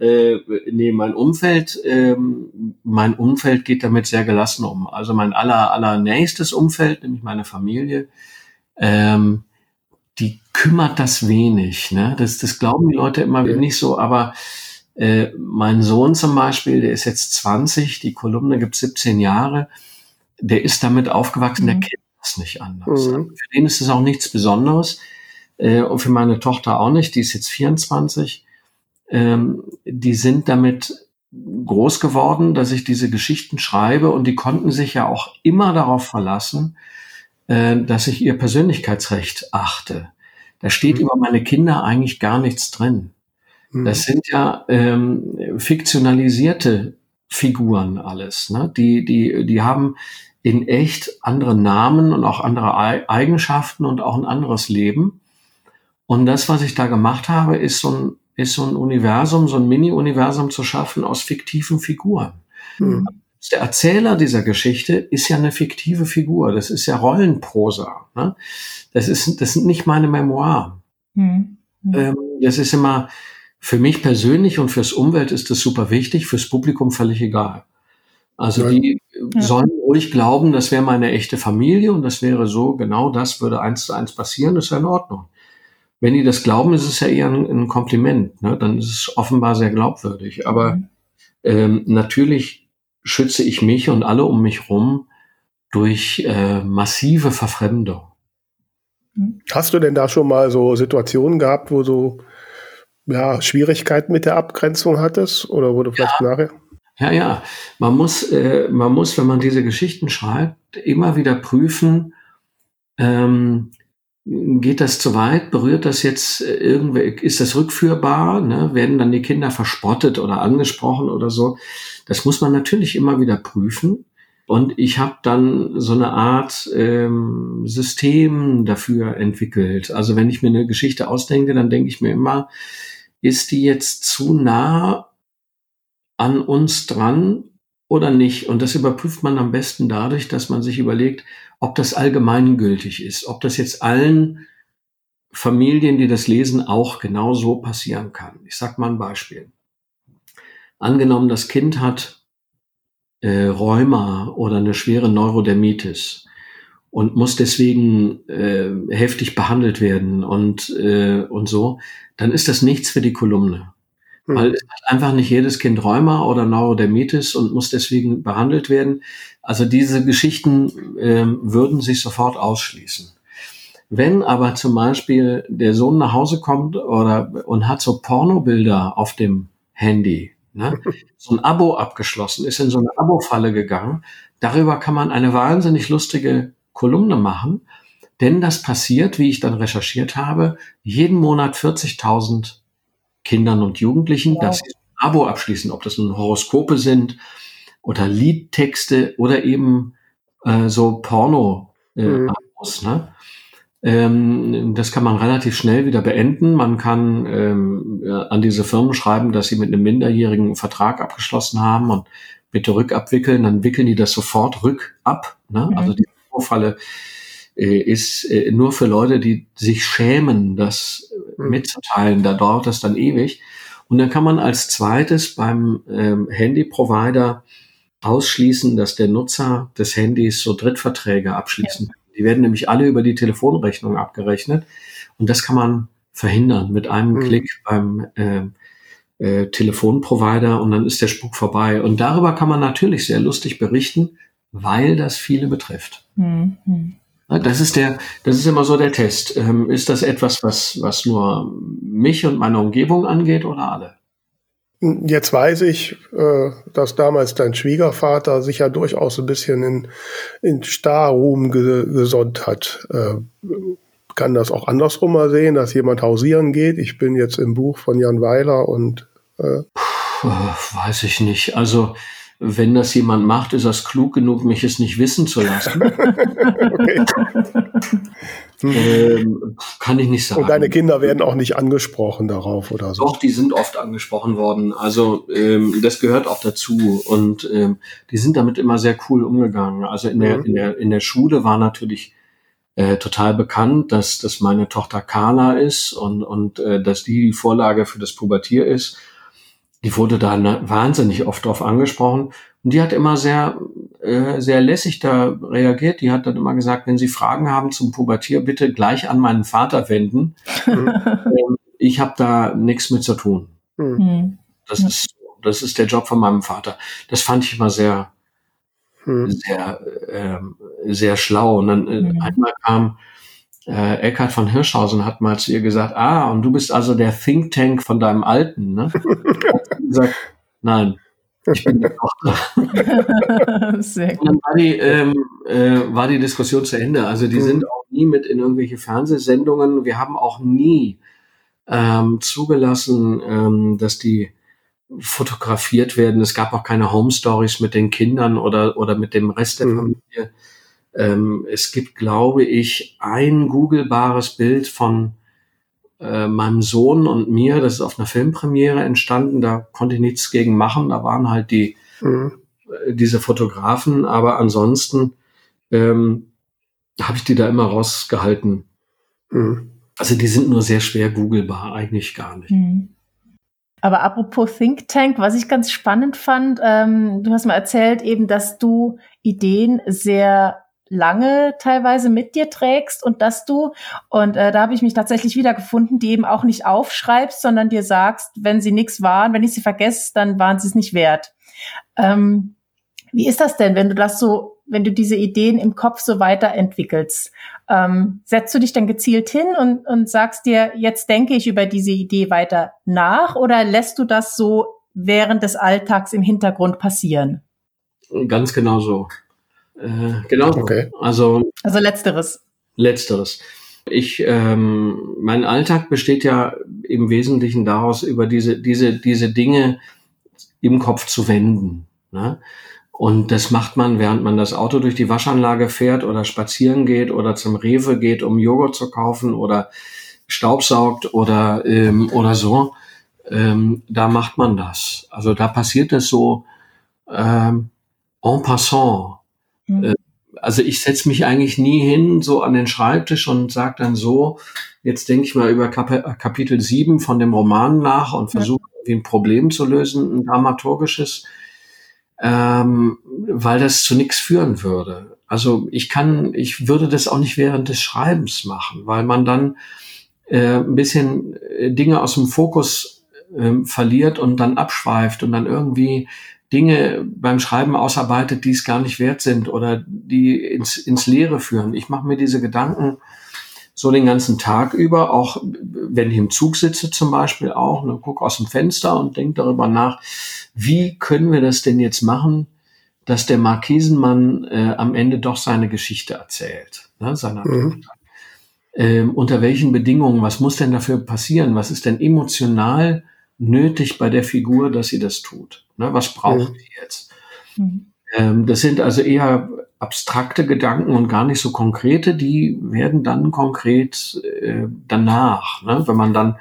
Äh, nee, mein Umfeld, ähm, mein Umfeld geht damit sehr gelassen um. Also mein aller, aller nächstes Umfeld, nämlich meine Familie, ähm, die kümmert das wenig. Ne? Das, das glauben die Leute immer ja. nicht so, aber äh, mein Sohn zum Beispiel, der ist jetzt 20, die Kolumne gibt 17 Jahre, der ist damit aufgewachsen, mhm. der kennt das nicht anders. Mhm. Für den ist es auch nichts Besonderes. Äh, und für meine Tochter auch nicht, die ist jetzt 24. Ähm, die sind damit groß geworden, dass ich diese Geschichten schreibe und die konnten sich ja auch immer darauf verlassen, äh, dass ich ihr Persönlichkeitsrecht achte. Da steht mhm. über meine Kinder eigentlich gar nichts drin. Mhm. Das sind ja ähm, fiktionalisierte Figuren alles. Ne? Die, die, die haben in echt andere Namen und auch andere Eigenschaften und auch ein anderes Leben. Und das, was ich da gemacht habe, ist so ein, ist so ein Universum, so ein Mini-Universum zu schaffen aus fiktiven Figuren. Mhm. Der Erzähler dieser Geschichte ist ja eine fiktive Figur. Das ist ja Rollenprosa. Ne? Das ist, das sind nicht meine Memoiren. Mhm. Ähm, das ist immer, für mich persönlich und fürs Umwelt ist das super wichtig, fürs Publikum völlig egal. Also ja. die ja. sollen ruhig glauben, das wäre meine echte Familie und das wäre so, genau das würde eins zu eins passieren, das ist ja in Ordnung. Wenn die das glauben, ist es ja eher ein, ein Kompliment, ne? dann ist es offenbar sehr glaubwürdig. Aber mhm. ähm, natürlich schütze ich mich und alle um mich rum durch äh, massive Verfremdung. Hast du denn da schon mal so Situationen gehabt, wo du ja, Schwierigkeiten mit der Abgrenzung hattest oder wo du vielleicht ja. nachher? Ja, ja. Man muss, äh, man muss, wenn man diese Geschichten schreibt, immer wieder prüfen, ähm, geht das zu weit? Berührt das jetzt äh, irgendwie, ist das rückführbar? Ne? Werden dann die Kinder verspottet oder angesprochen oder so? Das muss man natürlich immer wieder prüfen. Und ich habe dann so eine Art ähm, System dafür entwickelt. Also wenn ich mir eine Geschichte ausdenke, dann denke ich mir immer, ist die jetzt zu nah an uns dran oder nicht? Und das überprüft man am besten dadurch, dass man sich überlegt, ob das allgemeingültig ist, ob das jetzt allen Familien, die das lesen, auch genau so passieren kann. Ich sag mal ein Beispiel. Angenommen, das Kind hat äh, Rheuma oder eine schwere Neurodermitis und muss deswegen äh, heftig behandelt werden und, äh, und so, dann ist das nichts für die Kolumne. Mhm. Weil es hat einfach nicht jedes Kind Rheuma oder Neurodermitis und muss deswegen behandelt werden. Also diese Geschichten äh, würden sich sofort ausschließen. Wenn aber zum Beispiel der Sohn nach Hause kommt oder und hat so Pornobilder auf dem Handy, ne, so ein Abo abgeschlossen, ist in so eine Abo-Falle gegangen, darüber kann man eine wahnsinnig lustige Kolumne machen, denn das passiert, wie ich dann recherchiert habe, jeden Monat 40.000 Kindern und Jugendlichen, wow. dass sie ein Abo abschließen, ob das nun Horoskope sind oder Liedtexte oder eben äh, so Porno äh, mhm. Abos, ne? Ähm, das kann man relativ schnell wieder beenden. Man kann ähm, an diese Firmen schreiben, dass sie mit einem minderjährigen Vertrag abgeschlossen haben und bitte rückabwickeln. Dann wickeln die das sofort rückab. Ne? Mhm. Also die Vorfalle äh, ist äh, nur für Leute, die sich schämen, das mhm. mitzuteilen. Da dauert das dann ewig. Und dann kann man als zweites beim ähm, Handy-Provider ausschließen, dass der Nutzer des Handys so Drittverträge abschließen ja. Die werden nämlich alle über die Telefonrechnung abgerechnet. Und das kann man verhindern mit einem mhm. Klick beim äh, äh, Telefonprovider und dann ist der Spuk vorbei. Und darüber kann man natürlich sehr lustig berichten, weil das viele betrifft. Mhm. Das ist der, das ist immer so der Test. Ähm, ist das etwas, was, was nur mich und meine Umgebung angeht oder alle? Jetzt weiß ich, äh, dass damals dein Schwiegervater sich ja durchaus ein bisschen in, in Starruhm gesonnt hat. Äh, kann das auch andersrum mal sehen, dass jemand hausieren geht? Ich bin jetzt im Buch von Jan Weiler und äh Puh, weiß ich nicht. Also wenn das jemand macht, ist das klug genug, mich es nicht wissen zu lassen. okay. ähm, kann ich nicht sagen. Und deine Kinder werden auch nicht angesprochen darauf oder so? Doch, die sind oft angesprochen worden. Also ähm, das gehört auch dazu. Und ähm, die sind damit immer sehr cool umgegangen. Also in, der, mhm. in, der, in der Schule war natürlich äh, total bekannt, dass, dass meine Tochter Carla ist und, und äh, dass die die Vorlage für das Pubertier ist die wurde da wahnsinnig oft drauf angesprochen und die hat immer sehr, äh, sehr lässig da reagiert. Die hat dann immer gesagt, wenn Sie Fragen haben zum Pubertier, bitte gleich an meinen Vater wenden. Ähm, ich habe da nichts mit zu tun. Mhm. Das ist, das ist der Job von meinem Vater. Das fand ich immer sehr, mhm. sehr, äh, sehr schlau. Und dann äh, mhm. einmal kam äh, Eckhard von Hirschhausen hat mal zu ihr gesagt, ah, und du bist also der Think Tank von deinem Alten, ne? gesagt, nein, ich bin die Tochter. Sehr gut. Und dann war die, ähm, äh, war die Diskussion zu Ende. Also die mhm. sind auch nie mit in irgendwelche Fernsehsendungen. Wir haben auch nie ähm, zugelassen, ähm, dass die fotografiert werden. Es gab auch keine Home Stories mit den Kindern oder, oder mit dem Rest der mhm. Familie. Ähm, es gibt, glaube ich, ein googlebares Bild von äh, meinem Sohn und mir. Das ist auf einer Filmpremiere entstanden. Da konnte ich nichts gegen machen. Da waren halt die mhm. äh, diese Fotografen, aber ansonsten ähm, habe ich die da immer rausgehalten. Mhm. Also die sind nur sehr schwer googelbar, eigentlich gar nicht. Mhm. Aber apropos Think Tank, was ich ganz spannend fand, ähm, du hast mal erzählt eben, dass du Ideen sehr lange teilweise mit dir trägst und dass du, und äh, da habe ich mich tatsächlich wiedergefunden, die eben auch nicht aufschreibst, sondern dir sagst, wenn sie nichts waren, wenn ich sie vergesse, dann waren sie es nicht wert. Ähm, wie ist das denn, wenn du das so, wenn du diese Ideen im Kopf so weiterentwickelst? Ähm, setzt du dich dann gezielt hin und, und sagst dir, jetzt denke ich über diese Idee weiter nach oder lässt du das so während des Alltags im Hintergrund passieren? Ganz genau so. Äh, genau. Okay. Also, also letzteres. Letzteres. Ich, ähm, mein Alltag besteht ja im Wesentlichen daraus, über diese, diese, diese Dinge im Kopf zu wenden. Ne? Und das macht man, während man das Auto durch die Waschanlage fährt oder spazieren geht oder zum Rewe geht, um Joghurt zu kaufen oder Staubsaugt oder, ähm, oder so. Ähm, da macht man das. Also da passiert es so ähm, en passant. Mhm. Äh, also ich setze mich eigentlich nie hin so an den Schreibtisch und sage dann so, jetzt denke ich mal über Kap Kapitel 7 von dem Roman nach und versuche ja. ein Problem zu lösen, ein dramaturgisches, ähm, weil das zu nichts führen würde. Also ich kann, ich würde das auch nicht während des Schreibens machen, weil man dann äh, ein bisschen äh, Dinge aus dem Fokus äh, verliert und dann abschweift und dann irgendwie Dinge beim Schreiben ausarbeitet, die es gar nicht wert sind oder die ins, ins Leere führen. Ich mache mir diese Gedanken so den ganzen Tag über, auch wenn ich im Zug sitze zum Beispiel auch, ne, gucke aus dem Fenster und denke darüber nach, wie können wir das denn jetzt machen, dass der Markisenmann äh, am Ende doch seine Geschichte erzählt, ne, seiner mhm. ähm, unter welchen Bedingungen, was muss denn dafür passieren, was ist denn emotional nötig bei der Figur, dass sie das tut? Ne? Was braucht die jetzt? Mhm. Ähm, das sind also eher abstrakte Gedanken und gar nicht so konkrete, die werden dann konkret äh, danach, ne? wenn man dann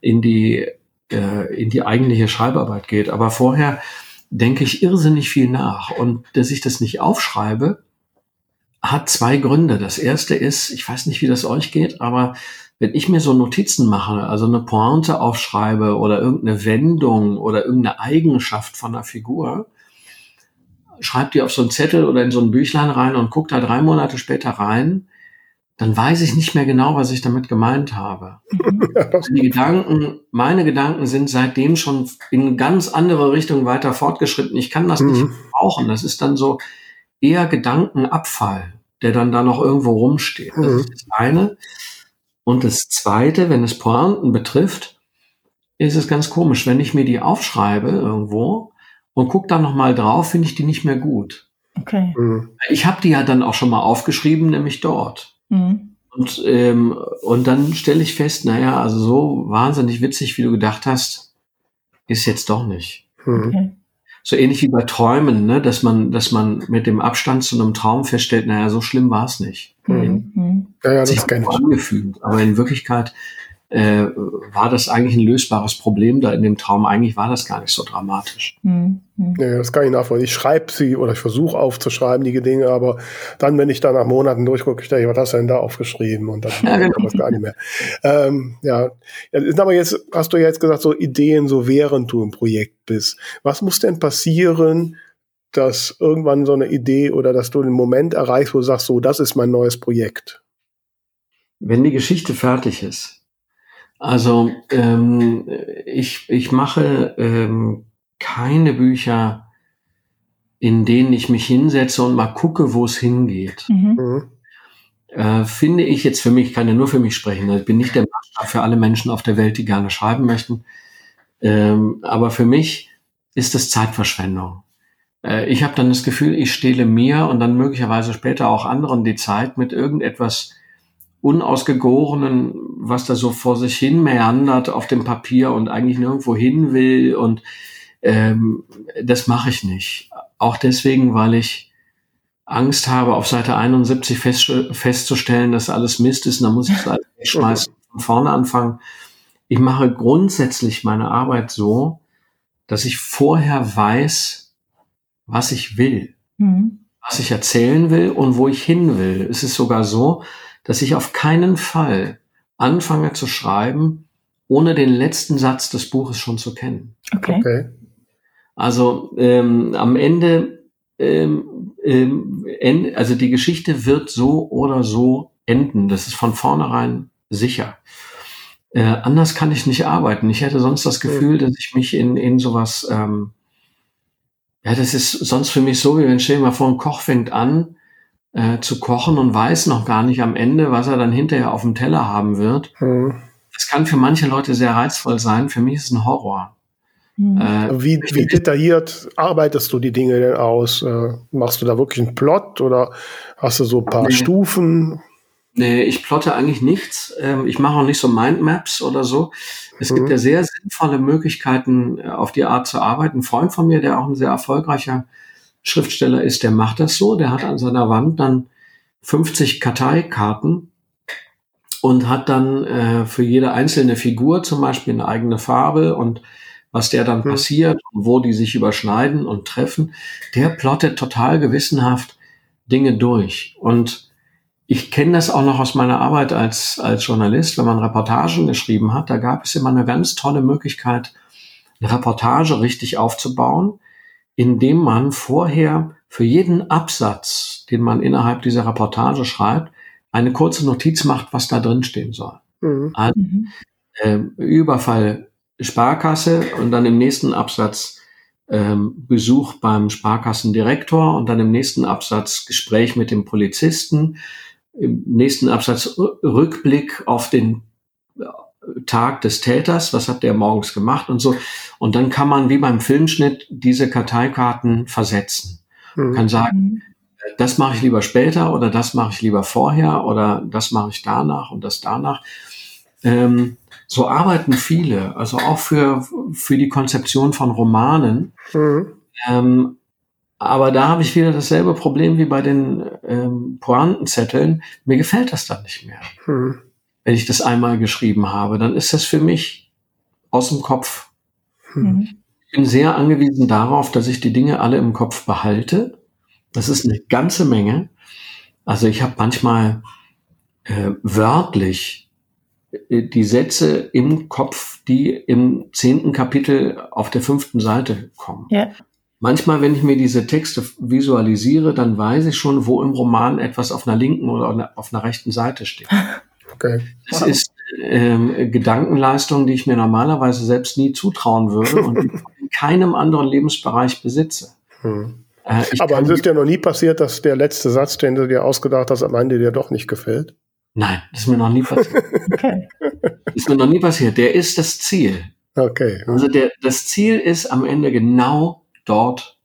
in die, äh, in die eigentliche Schreibarbeit geht. Aber vorher denke ich irrsinnig viel nach. Und dass ich das nicht aufschreibe, hat zwei Gründe. Das erste ist, ich weiß nicht, wie das euch geht, aber wenn ich mir so Notizen mache, also eine Pointe aufschreibe oder irgendeine Wendung oder irgendeine Eigenschaft von einer Figur, schreibe die auf so einen Zettel oder in so ein Büchlein rein und gucke da drei Monate später rein, dann weiß ich nicht mehr genau, was ich damit gemeint habe. die Gedanken, meine Gedanken sind seitdem schon in ganz andere Richtungen weiter fortgeschritten. Ich kann das mhm. nicht brauchen. Das ist dann so eher Gedankenabfall, der dann da noch irgendwo rumsteht. Das mhm. ist das eine. Und das Zweite, wenn es Pointen betrifft, ist es ganz komisch. Wenn ich mir die aufschreibe irgendwo und gucke dann nochmal drauf, finde ich die nicht mehr gut. Okay. Mhm. Ich habe die ja dann auch schon mal aufgeschrieben, nämlich dort. Mhm. Und, ähm, und dann stelle ich fest, naja, also so wahnsinnig witzig, wie du gedacht hast, ist jetzt doch nicht. Mhm. Okay so ähnlich wie bei Träumen, ne, dass man, dass man mit dem Abstand zu einem Traum feststellt, naja, so schlimm war es nicht. Mhm. Ja, ja, das ist nicht. Angefühlt. Aber in Wirklichkeit äh, war das eigentlich ein lösbares Problem da in dem Traum. Eigentlich war das gar nicht so dramatisch. Mhm. Ja, das kann ich nachvollziehen. Ich schreibe sie oder ich versuche aufzuschreiben, die Dinge, aber dann, wenn ich da nach Monaten durchgucke, ich denke, was hast du denn da aufgeschrieben? Und dann ja, genau. man gar nicht mehr. Ähm, ja, aber jetzt hast du jetzt gesagt, so Ideen, so während du im Projekt bist. Was muss denn passieren, dass irgendwann so eine Idee oder dass du einen Moment erreichst, wo du sagst, so, das ist mein neues Projekt? Wenn die Geschichte fertig ist. Also ähm, ich, ich mache ähm, keine Bücher, in denen ich mich hinsetze und mal gucke, wo es hingeht. Mhm. mhm. Äh, finde ich jetzt für mich, ich kann ja nur für mich sprechen, also ich bin nicht der Maßstab für alle Menschen auf der Welt, die gerne schreiben möchten. Ähm, aber für mich ist es Zeitverschwendung. Äh, ich habe dann das Gefühl, ich stehle mir und dann möglicherweise später auch anderen die Zeit mit irgendetwas Unausgegorenen, was da so vor sich hin meandert auf dem Papier und eigentlich nirgendwo hin will. Und ähm, das mache ich nicht. Auch deswegen, weil ich Angst habe, auf Seite 71 fest, festzustellen, dass alles Mist ist und dann muss ich es alles wegschmeißen, von vorne anfangen. Ich mache grundsätzlich meine Arbeit so, dass ich vorher weiß, was ich will, mhm. was ich erzählen will und wo ich hin will. Es ist sogar so, dass ich auf keinen Fall anfange zu schreiben, ohne den letzten Satz des Buches schon zu kennen. Okay. okay. Also ähm, am Ende, ähm, ähm, end, also die Geschichte wird so oder so enden. Das ist von vornherein sicher. Äh, anders kann ich nicht arbeiten. Ich hätte sonst das Gefühl, dass ich mich in, in sowas, ähm, ja, das ist sonst für mich so, wie wenn stell dir mal vor, ein Koch fängt an äh, zu kochen und weiß noch gar nicht am Ende, was er dann hinterher auf dem Teller haben wird. Mhm. Das kann für manche Leute sehr reizvoll sein. Für mich ist es ein Horror. Mhm. Äh, wie, wie detailliert arbeitest du die Dinge denn aus? Äh, machst du da wirklich einen Plot oder hast du so ein paar nee. Stufen? Nee, ich plotte eigentlich nichts. Ähm, ich mache auch nicht so Mindmaps oder so. Es mhm. gibt ja sehr sinnvolle Möglichkeiten, äh, auf die Art zu arbeiten. Ein Freund von mir, der auch ein sehr erfolgreicher Schriftsteller ist, der macht das so. Der hat an seiner Wand dann 50 Karteikarten und hat dann äh, für jede einzelne Figur zum Beispiel eine eigene Farbe und was der dann mhm. passiert und wo die sich überschneiden und treffen. Der plottet total gewissenhaft Dinge durch. Und ich kenne das auch noch aus meiner Arbeit als, als Journalist, wenn man Reportagen geschrieben hat, da gab es immer eine ganz tolle Möglichkeit, eine Reportage richtig aufzubauen, indem man vorher für jeden Absatz, den man innerhalb dieser Reportage schreibt, eine kurze Notiz macht, was da drin stehen soll. Mhm. Also, äh, Überfall Sparkasse und dann im nächsten Absatz ähm, Besuch beim Sparkassendirektor und dann im nächsten Absatz Gespräch mit dem Polizisten im nächsten Absatz Rückblick auf den äh, Tag des Täters, was hat der morgens gemacht und so. Und dann kann man wie beim Filmschnitt diese Karteikarten versetzen. Man mhm. kann sagen, mhm. das mache ich lieber später oder das mache ich lieber vorher oder das mache ich danach und das danach. Ähm, so arbeiten viele, also auch für, für die Konzeption von Romanen. Mhm. Ähm, aber da habe ich wieder dasselbe Problem wie bei den ähm, Pointenzetteln. Mir gefällt das dann nicht mehr. Hm. Wenn ich das einmal geschrieben habe, dann ist das für mich aus dem Kopf. Hm. Ich bin sehr angewiesen darauf, dass ich die Dinge alle im Kopf behalte. Das ist eine ganze Menge. Also ich habe manchmal äh, wörtlich äh, die Sätze im Kopf, die im zehnten Kapitel auf der fünften Seite kommen. Ja. Manchmal, wenn ich mir diese Texte visualisiere, dann weiß ich schon, wo im Roman etwas auf einer linken oder auf einer rechten Seite steht. Okay. Das ist ähm, Gedankenleistung, die ich mir normalerweise selbst nie zutrauen würde und in keinem anderen Lebensbereich besitze. Hm. Äh, Aber es ist ja noch nie passiert, dass der letzte Satz, den du dir ausgedacht hast, am Ende dir doch nicht gefällt. Nein, das ist mir noch nie passiert. okay. Das ist mir noch nie passiert. Der ist das Ziel. Okay. Also der, das Ziel ist am Ende genau dort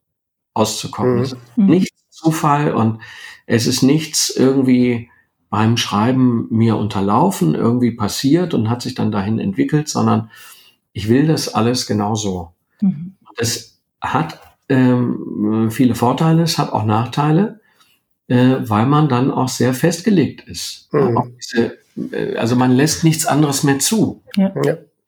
auszukommen. Mhm. Es ist nichts Zufall und es ist nichts irgendwie beim Schreiben mir unterlaufen, irgendwie passiert und hat sich dann dahin entwickelt, sondern ich will das alles genauso. Mhm. Das hat ähm, viele Vorteile, es hat auch Nachteile, äh, weil man dann auch sehr festgelegt ist. Mhm. Diese, äh, also man lässt nichts anderes mehr zu. Ja.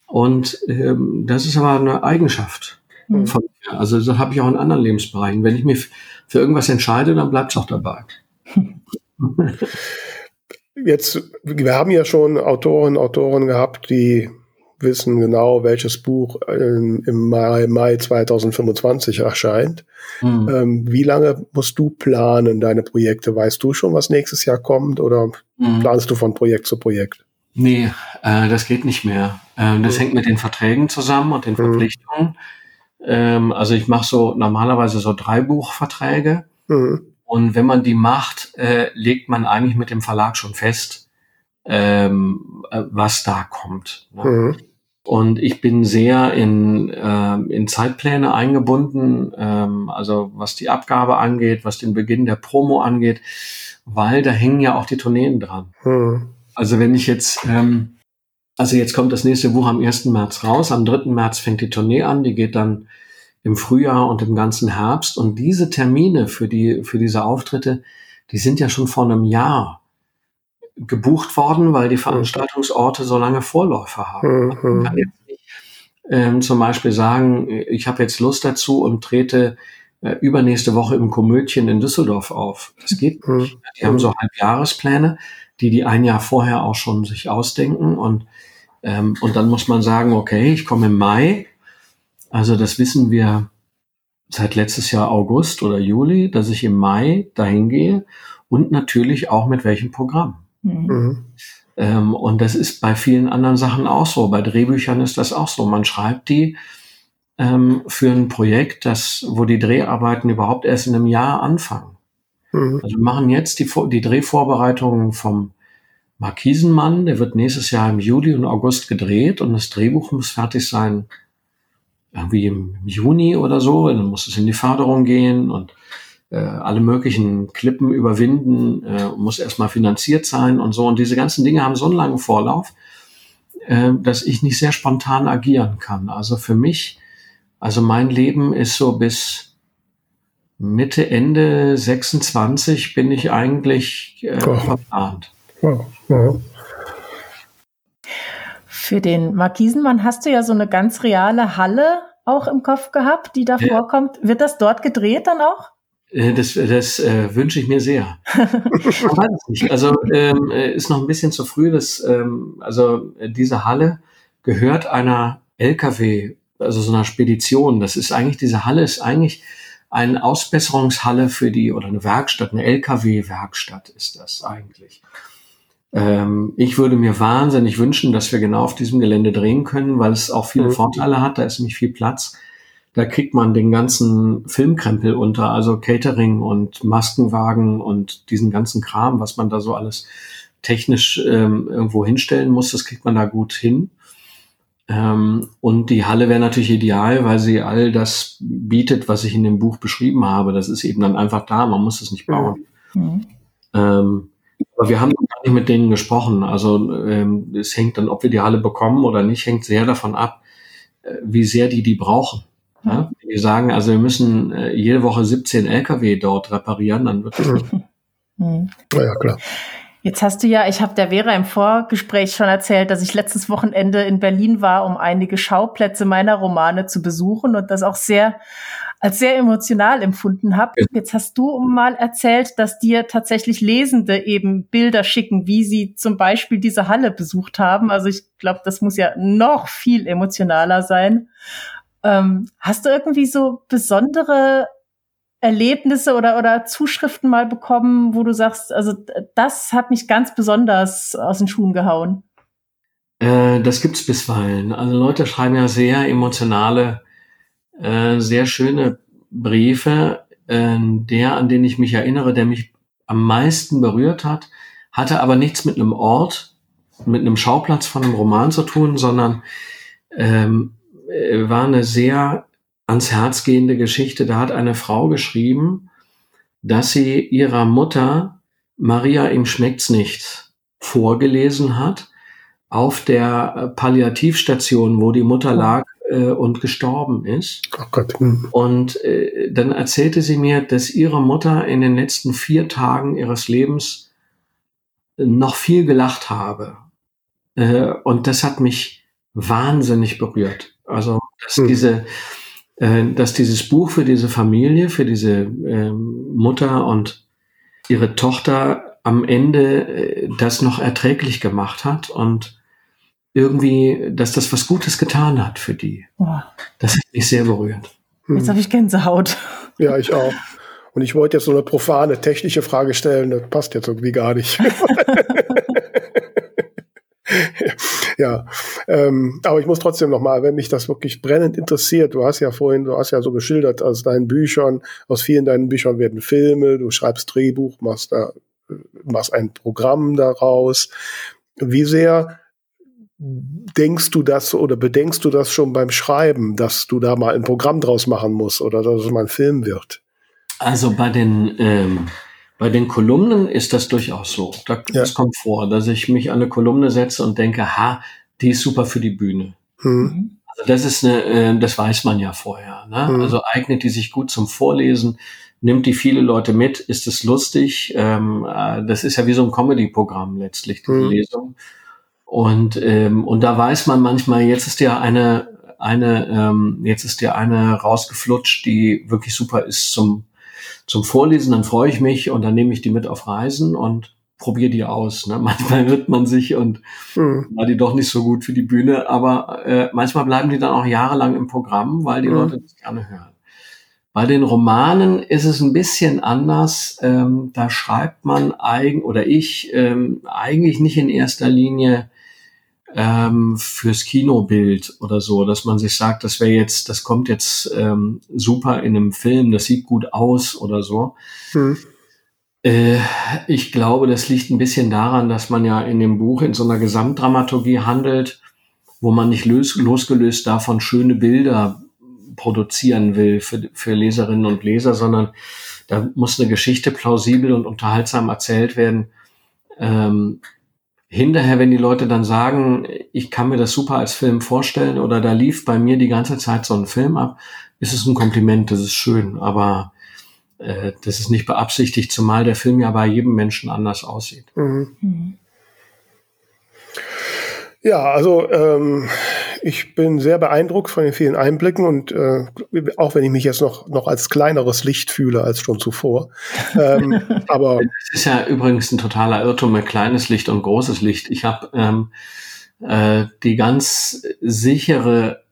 Und ähm, das ist aber eine Eigenschaft mhm. von mir. Also das habe ich auch in anderen Lebensbereichen. Wenn ich mich für irgendwas entscheide, dann bleibt es auch dabei. Jetzt, wir haben ja schon Autoren, Autoren gehabt, die wissen genau, welches Buch im, im Mai, Mai 2025 erscheint. Mhm. Ähm, wie lange musst du planen, deine Projekte? Weißt du schon, was nächstes Jahr kommt oder mhm. planst du von Projekt zu Projekt? Nee, äh, das geht nicht mehr. Äh, das mhm. hängt mit den Verträgen zusammen und den mhm. Verpflichtungen. Ähm, also ich mache so normalerweise so drei Buchverträge. Mhm. Und wenn man die macht, äh, legt man eigentlich mit dem Verlag schon fest, ähm, äh, was da kommt. Ne? Mhm. Und ich bin sehr in, äh, in Zeitpläne eingebunden, ähm, also was die Abgabe angeht, was den Beginn der Promo angeht, weil da hängen ja auch die Tourneen dran. Mhm. Also wenn ich jetzt ähm, also jetzt kommt das nächste Buch am 1. März raus. Am 3. März fängt die Tournee an. Die geht dann im Frühjahr und im ganzen Herbst. Und diese Termine für die, für diese Auftritte, die sind ja schon vor einem Jahr gebucht worden, weil die Veranstaltungsorte so lange Vorläufer haben. Mhm. Man kann jetzt nicht ähm, zum Beispiel sagen, ich habe jetzt Lust dazu und trete äh, übernächste Woche im Komödchen in Düsseldorf auf. Das geht Mhm. nicht. Die haben so Halbjahrespläne, die die ein Jahr vorher auch schon sich ausdenken und ähm, und dann muss man sagen, okay, ich komme im Mai. Also das wissen wir seit letztes Jahr August oder Juli, dass ich im Mai dahin gehe und natürlich auch mit welchem Programm. Mhm. Mhm. Ähm, und das ist bei vielen anderen Sachen auch so. Bei Drehbüchern ist das auch so. Man schreibt die ähm, für ein Projekt, das, wo die Dreharbeiten überhaupt erst in einem Jahr anfangen. Mhm. Also wir machen jetzt die, die Drehvorbereitungen vom Markisenmann. Der wird nächstes Jahr im Juli und August gedreht und das Drehbuch muss fertig sein irgendwie im Juni oder so. Dann muss es in die Förderung gehen und äh, alle möglichen Klippen überwinden, äh, muss erstmal finanziert sein und so. Und diese ganzen Dinge haben so einen langen Vorlauf, äh, dass ich nicht sehr spontan agieren kann. Also für mich, also mein Leben ist so bis Mitte, Ende 26 bin ich eigentlich äh, Oh. verplant. Ja, ja. Für den Markisenmann hast du ja so eine ganz reale Halle auch im Kopf gehabt, die da Ja. vorkommt. Wird das dort gedreht dann auch? Äh, Das, das äh, wünsche ich mir sehr. Man weiß es nicht. Also ähm, äh, ist noch ein bisschen zu früh. Das, ähm, also äh, diese Halle gehört einer LKW, also so einer Spedition. Das ist eigentlich, diese Halle ist eigentlich eine Ausbesserungshalle für die, oder eine Werkstatt, eine LKW-Werkstatt ist das eigentlich. Ähm, ich würde mir wahnsinnig wünschen, dass wir genau auf diesem Gelände drehen können, weil es auch viele Mhm. Vorteile hat. Da ist nicht viel Platz. Da kriegt man den ganzen Filmkrempel unter, also Catering und Maskenwagen und diesen ganzen Kram, was man da so alles technisch ähm, irgendwo hinstellen muss, das kriegt man da gut hin. Ähm, und die Halle wäre natürlich ideal, weil sie all das bietet, was ich in dem Buch beschrieben habe. Das ist eben dann einfach da, man muss es nicht bauen. Mhm. Ähm, aber wir haben noch gar nicht mit denen gesprochen. Also ähm, es hängt dann, ob wir die Halle bekommen oder nicht, hängt sehr davon ab, äh, wie sehr die die brauchen. Ja? Die sagen, also wir müssen äh, jede Woche 17 LKW dort reparieren, dann wird das nicht. Mhm. Ja, ja, klar. Jetzt hast du ja, ich habe der Vera im Vorgespräch schon erzählt, dass ich letztes Wochenende in Berlin war, um einige Schauplätze meiner Romane zu besuchen und das auch sehr als sehr emotional empfunden habe. Jetzt hast du mal erzählt, dass dir tatsächlich Lesende eben Bilder schicken, wie sie zum Beispiel diese Halle besucht haben. Also ich glaube, das muss ja noch viel emotionaler sein. Ähm, hast du irgendwie so besondere Erlebnisse oder, oder Zuschriften mal bekommen, wo du sagst, also das hat mich ganz besonders aus den Schuhen gehauen? Äh, das gibt's bisweilen. Also Leute schreiben ja sehr emotionale, äh, sehr schöne Briefe. Äh, der, an den ich mich erinnere, der mich am meisten berührt hat, hatte aber nichts mit einem Ort, mit einem Schauplatz von einem Roman zu tun, sondern ähm, äh, war eine sehr ans Herz gehende Geschichte. Da hat eine Frau geschrieben, dass sie ihrer Mutter Maria ihm schmeckt's nicht vorgelesen hat auf der Palliativstation, wo die Mutter lag äh, und gestorben ist. Oh Gott. Hm. Und äh, dann erzählte sie mir, dass ihre Mutter in den letzten vier Tagen ihres Lebens noch viel gelacht habe. Äh, und das hat mich wahnsinnig berührt. Also, dass Hm. diese, äh, dass dieses Buch für diese Familie, für diese ähm, Mutter und ihre Tochter am Ende äh, das noch erträglich gemacht hat und irgendwie, dass das was Gutes getan hat für die. Boah, Das hat mich sehr berührt. jetzt habe ich Gänsehaut. Ja, ich auch. Und ich wollte jetzt so eine profane technische Frage stellen, das passt jetzt irgendwie gar nicht. ja, ähm, aber ich muss trotzdem noch mal, wenn mich das wirklich brennend interessiert, du hast ja vorhin, du hast ja so geschildert aus deinen Büchern, aus vielen deinen Büchern werden Filme, du schreibst Drehbuch, machst da, machst ein Programm daraus. Wie sehr denkst du das oder bedenkst du das schon beim Schreiben, dass du da mal ein Programm draus machen musst oder dass es mal ein Film wird? Also bei den, ähm, bei den Kolumnen ist das durchaus so. Da, Ja. Das kommt vor, dass ich mich an eine Kolumne setze und denke, ha, die ist super für die Bühne. Hm. Mhm. Also das ist eine, äh, das weiß man ja vorher. Ne? Mhm. Also eignet die sich gut zum Vorlesen, nimmt die viele Leute mit, ist es lustig. Ähm, äh, das ist ja wie so ein Comedy-Programm letztlich, diese Mhm. Lesung. Und, ähm, und da weiß man manchmal, jetzt ist ja eine, eine, ähm, jetzt ist dir eine rausgeflutscht, die wirklich super ist zum, zum Vorlesen, dann freue ich mich und dann nehme ich die mit auf Reisen und probiere die aus. Ne? Manchmal hört man sich und mhm. war die doch nicht so gut für die Bühne, aber äh, manchmal bleiben die dann auch jahrelang im Programm, weil die mhm. Leute das gerne hören. Bei den Romanen ist es ein bisschen anders. Ähm, da schreibt man eigen oder ich ähm, eigentlich nicht in erster Linie ähm, fürs Kinobild oder so, dass man sich sagt, das wäre jetzt, das kommt jetzt ähm, super in einem Film, das sieht gut aus oder so. Hm. Äh, ich glaube, das liegt ein bisschen daran, dass man ja in dem Buch in so einer Gesamtdramaturgie handelt, wo man nicht los, losgelöst davon schöne Bilder produzieren will für, für Leserinnen und Leser, sondern da muss eine Geschichte plausibel und unterhaltsam erzählt werden. Ähm, hinterher, wenn die Leute dann sagen, ich kann mir das super als Film vorstellen oder da lief bei mir die ganze Zeit so ein Film ab, ist es ein Kompliment, das ist schön, aber äh, das ist nicht beabsichtigt, zumal der Film ja bei jedem Menschen anders aussieht. Mhm. Ja, also ähm, ich bin sehr beeindruckt von den vielen Einblicken und äh, auch wenn ich mich jetzt noch, noch als kleineres Licht fühle als schon zuvor. Ähm, aber es ist ja übrigens ein totaler Irrtum mit kleines Licht und großes Licht. Ich habe ähm, äh, die ganz sichere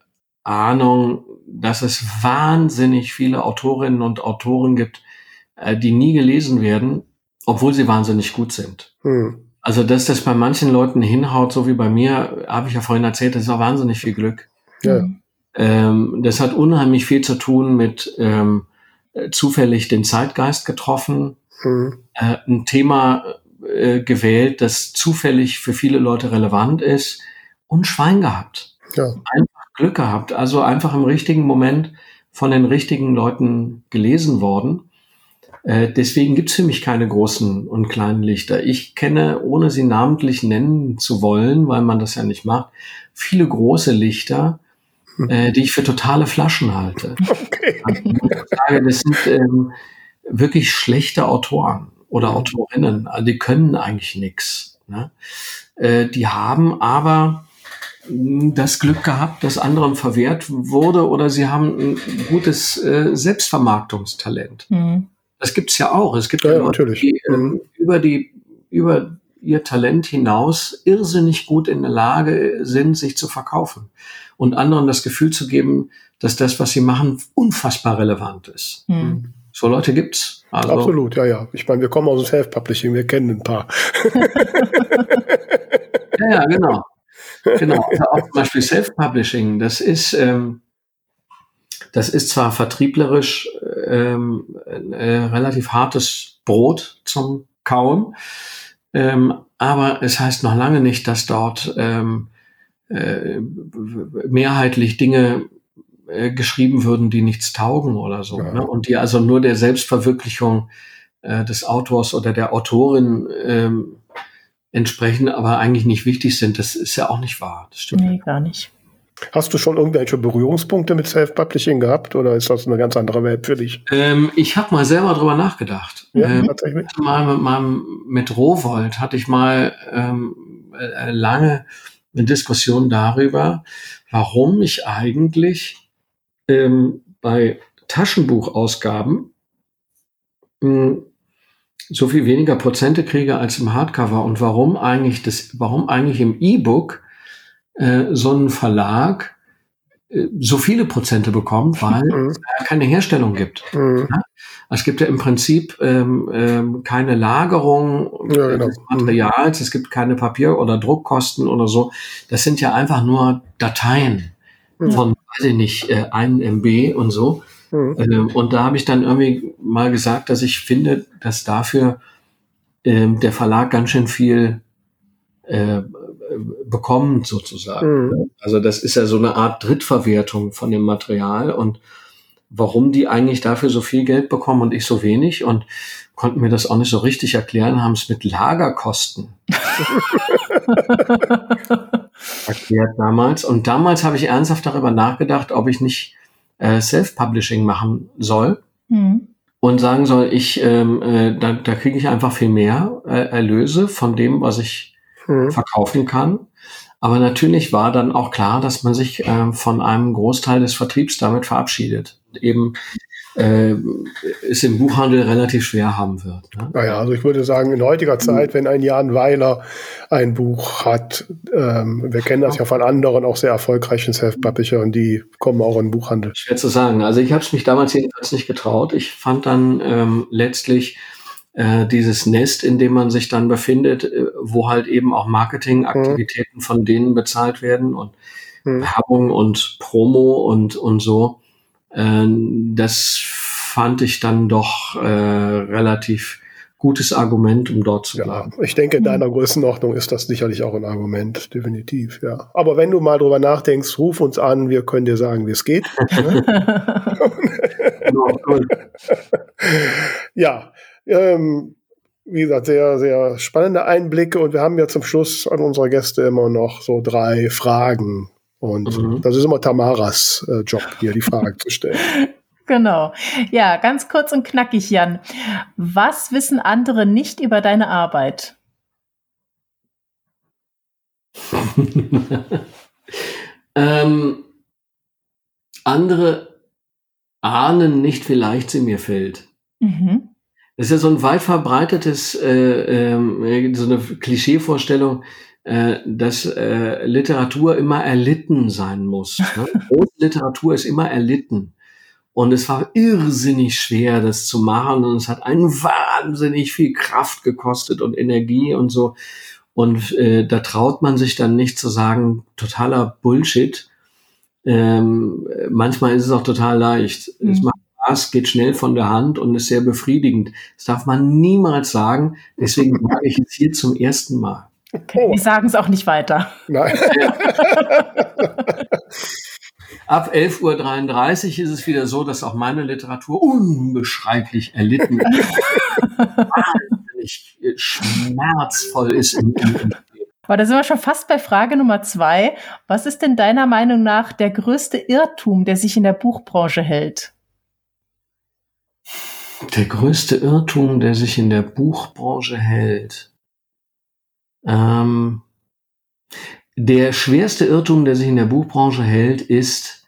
Ahnung, dass es wahnsinnig viele Autorinnen und Autoren gibt, äh, die nie gelesen werden, obwohl sie wahnsinnig gut sind. Hm. Also, dass das bei manchen Leuten hinhaut, so wie bei mir, habe ich ja vorhin erzählt, das ist auch wahnsinnig viel Glück. Ja. Ähm, das hat unheimlich viel zu tun mit ähm, zufällig den Zeitgeist getroffen, mhm. äh, ein Thema äh, gewählt, das zufällig für viele Leute relevant ist und Schwein gehabt. Ja. Einfach Glück gehabt. Also einfach im richtigen Moment von den richtigen Leuten gelesen worden. Äh, deswegen gibt's für mich keine großen und kleinen Lichter. Ich kenne, ohne sie namentlich nennen zu wollen, weil man das ja nicht macht, viele große Lichter, hm. äh, die ich für totale Flaschen halte. Okay. Also, das sind ähm, wirklich schlechte Autoren oder hm. Autorinnen. Also die können eigentlich nichts. Ne? Äh, die haben aber hm, das Glück gehabt, dass anderen verwehrt wurde oder sie haben ein gutes äh, Selbstvermarktungstalent. Mhm. Das gibt's ja auch. Es gibt ja, ja Leute, natürlich. die ähm, über die über ihr Talent hinaus irrsinnig gut in der Lage sind, sich zu verkaufen und anderen das Gefühl zu geben, dass das, was sie machen, unfassbar relevant ist. Hm. So Leute gibt's. Also Absolut, ja, ja. Ich meine, wir kommen aus dem Self-Publishing, wir kennen ein paar. ja, ja, genau. Genau. Also auch zum Beispiel Self-Publishing, das ist, ähm, das ist zwar vertrieblerisch ähm, äh, relativ hartes Brot zum Kauen, ähm, aber es heißt noch lange nicht, dass dort ähm, äh, mehrheitlich Dinge äh, geschrieben würden, die nichts taugen oder so. Ja. Ne? Und die also nur der Selbstverwirklichung äh, des Autors oder der Autorin ähm, entsprechen, aber eigentlich nicht wichtig sind. Das ist ja auch nicht wahr. Das stimmt. Nee, gar nicht. Hast du schon irgendwelche Berührungspunkte mit Self-Publishing gehabt oder ist das eine ganz andere Welt für dich? Ähm, ich habe mal selber drüber nachgedacht. Ja, ähm, tatsächlich. Mal mit meinem mit Rowold hatte ich mal ähm, äh, lange eine Diskussion darüber, warum ich eigentlich ähm, bei Taschenbuchausgaben mh, hm, so viel weniger Prozente kriege als im Hardcover und warum eigentlich das, warum eigentlich im E-Book äh, so ein Verlag äh, so viele Prozente bekommt, weil mhm. es keine Herstellung gibt. Mhm. Ja? Es gibt ja im Prinzip ähm, ähm, keine Lagerung ja, genau. des. Materials, es gibt keine Papier- oder Druckkosten oder so. Das sind ja einfach nur Dateien mhm. von, weiß ich nicht, äh, 1 MB und so. Mhm. Ähm, und da habe ich dann irgendwie mal gesagt, dass ich finde, dass dafür ähm, der Verlag ganz schön viel äh, bekommt sozusagen. Mhm. Also das ist ja so eine Art Drittverwertung von dem Material und warum die eigentlich dafür so viel Geld bekommen und ich so wenig und konnten mir das auch nicht so richtig erklären, haben es mit Lagerkosten erklärt damals. Und damals habe ich ernsthaft darüber nachgedacht, ob ich nicht äh, Self-Publishing machen soll. Mhm. Und sagen soll, ich, ähm, äh, da, da kriege ich einfach viel mehr äh, Erlöse von dem, was ich mhm. verkaufen kann. Aber natürlich war dann auch klar, dass man sich äh, von einem Großteil des Vertriebs damit verabschiedet. Eben äh, es im Buchhandel relativ schwer haben wird. Ne? Naja, also ich würde sagen, in heutiger mhm. Zeit, wenn ein Jan Weiler ein Buch hat, ähm, wir kennen das ja von anderen auch sehr erfolgreichen Self-Publishern, die kommen auch in den Buchhandel. Schwer zu sagen. Also ich habe es mich damals jedenfalls nicht getraut. Ich fand dann ähm, letztlich äh, dieses Nest, in dem man sich dann befindet, äh, wo halt eben auch Marketingaktivitäten mhm. von denen bezahlt werden und mhm. Werbung und Promo und, und so. Äh, das fand ich dann doch äh, relativ gutes Argument, um dort zu bleiben. Ja, ich denke, in deiner Größenordnung ist das sicherlich auch ein Argument, definitiv, ja. Aber wenn du mal drüber nachdenkst, ruf uns an, wir können dir sagen, wie es geht. ja, ähm, wie gesagt, sehr, sehr spannende Einblicke und wir haben ja zum Schluss an unsere Gäste immer noch so drei Fragen. Und mhm. das ist immer Tamaras äh, Job, hier die Fragen zu stellen. Genau. Ja, ganz kurz und knackig, Jan. Was wissen andere nicht über deine Arbeit? ähm, andere ahnen nicht, wie leicht sie mir fällt. Mhm. Das ist ja so ein weit verbreitetes, äh, äh, so eine Klischeevorstellung, äh, dass äh, Literatur immer erlitten sein muss. Ne? Literatur ist immer erlitten. Und es war irrsinnig schwer, das zu machen. Und es hat einen wahnsinnig viel Kraft gekostet und Energie und so. Und äh, da traut man sich dann nicht zu sagen, totaler Bullshit. Ähm, manchmal ist es auch total leicht. Mhm. Es macht Spaß, geht schnell von der Hand und ist sehr befriedigend. Das darf man niemals sagen. Deswegen sage ich es hier zum ersten Mal. Okay, oh. wir sagen es auch nicht weiter. Nein. Ab 11.33 Uhr ist es wieder so, dass auch meine Literatur unbeschreiblich erlitten wahnsinnig schmerzvoll ist im, im, aber da sind wir schon fast bei Frage Nummer zwei. Was ist denn deiner Meinung nach der größte Irrtum, der sich in der Buchbranche hält? Der größte Irrtum, der sich in der Buchbranche hält. Ähm, der schwerste Irrtum, der sich in der Buchbranche hält, ist,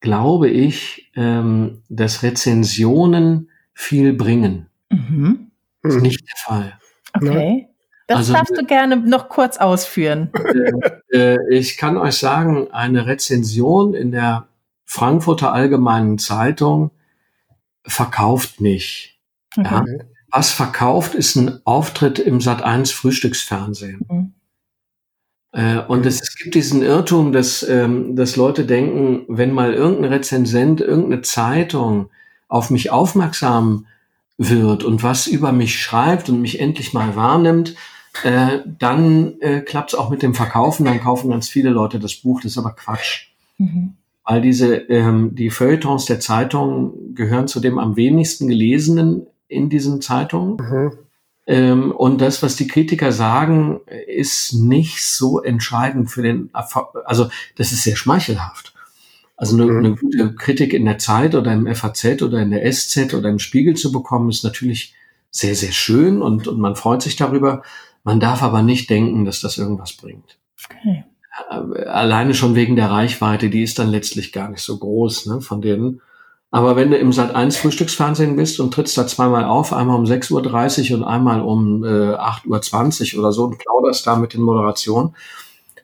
glaube ich, ähm, dass Rezensionen viel bringen. Mhm. Das ist nicht der Fall. Okay. Das also, darfst du gerne noch kurz ausführen. Äh, äh, ich kann euch sagen, eine Rezension in der Frankfurter Allgemeinen Zeitung verkauft nicht. Okay. Ja? Was verkauft, ist ein Auftritt im Sat1 Frühstücksfernsehen. Mhm. Äh, und es, es, gibt diesen Irrtum, dass, ähm, dass Leute denken, wenn mal irgendein Rezensent, irgendeine Zeitung auf mich aufmerksam wird und was über mich schreibt und mich endlich mal wahrnimmt, äh, dann äh, klappt es auch mit dem Verkaufen, dann kaufen ganz viele Leute das Buch, das ist aber Quatsch. Mhm weil diese ähm, die Feuilletons der Zeitung gehören zu dem am wenigsten gelesenen in diesen Zeitungen. Mhm. Ähm, und das, was die Kritiker sagen, ist nicht so entscheidend für den Erfolg. Also das ist sehr schmeichelhaft. Also eine, mhm. eine gute Kritik in der Zeit oder im FAZ oder in der SZ oder im Spiegel zu bekommen, ist natürlich sehr, sehr schön und, und man freut sich darüber. Man darf aber nicht denken, dass das irgendwas bringt. Okay. Äh, alleine schon wegen der Reichweite, die ist dann letztlich gar nicht so groß ne, von denen. Aber wenn du im Sat 1 Frühstücksfernsehen bist und trittst da zweimal auf, einmal um 6.30 Uhr und einmal um äh, 8.20 Uhr oder so und plauderst da mit den Moderationen,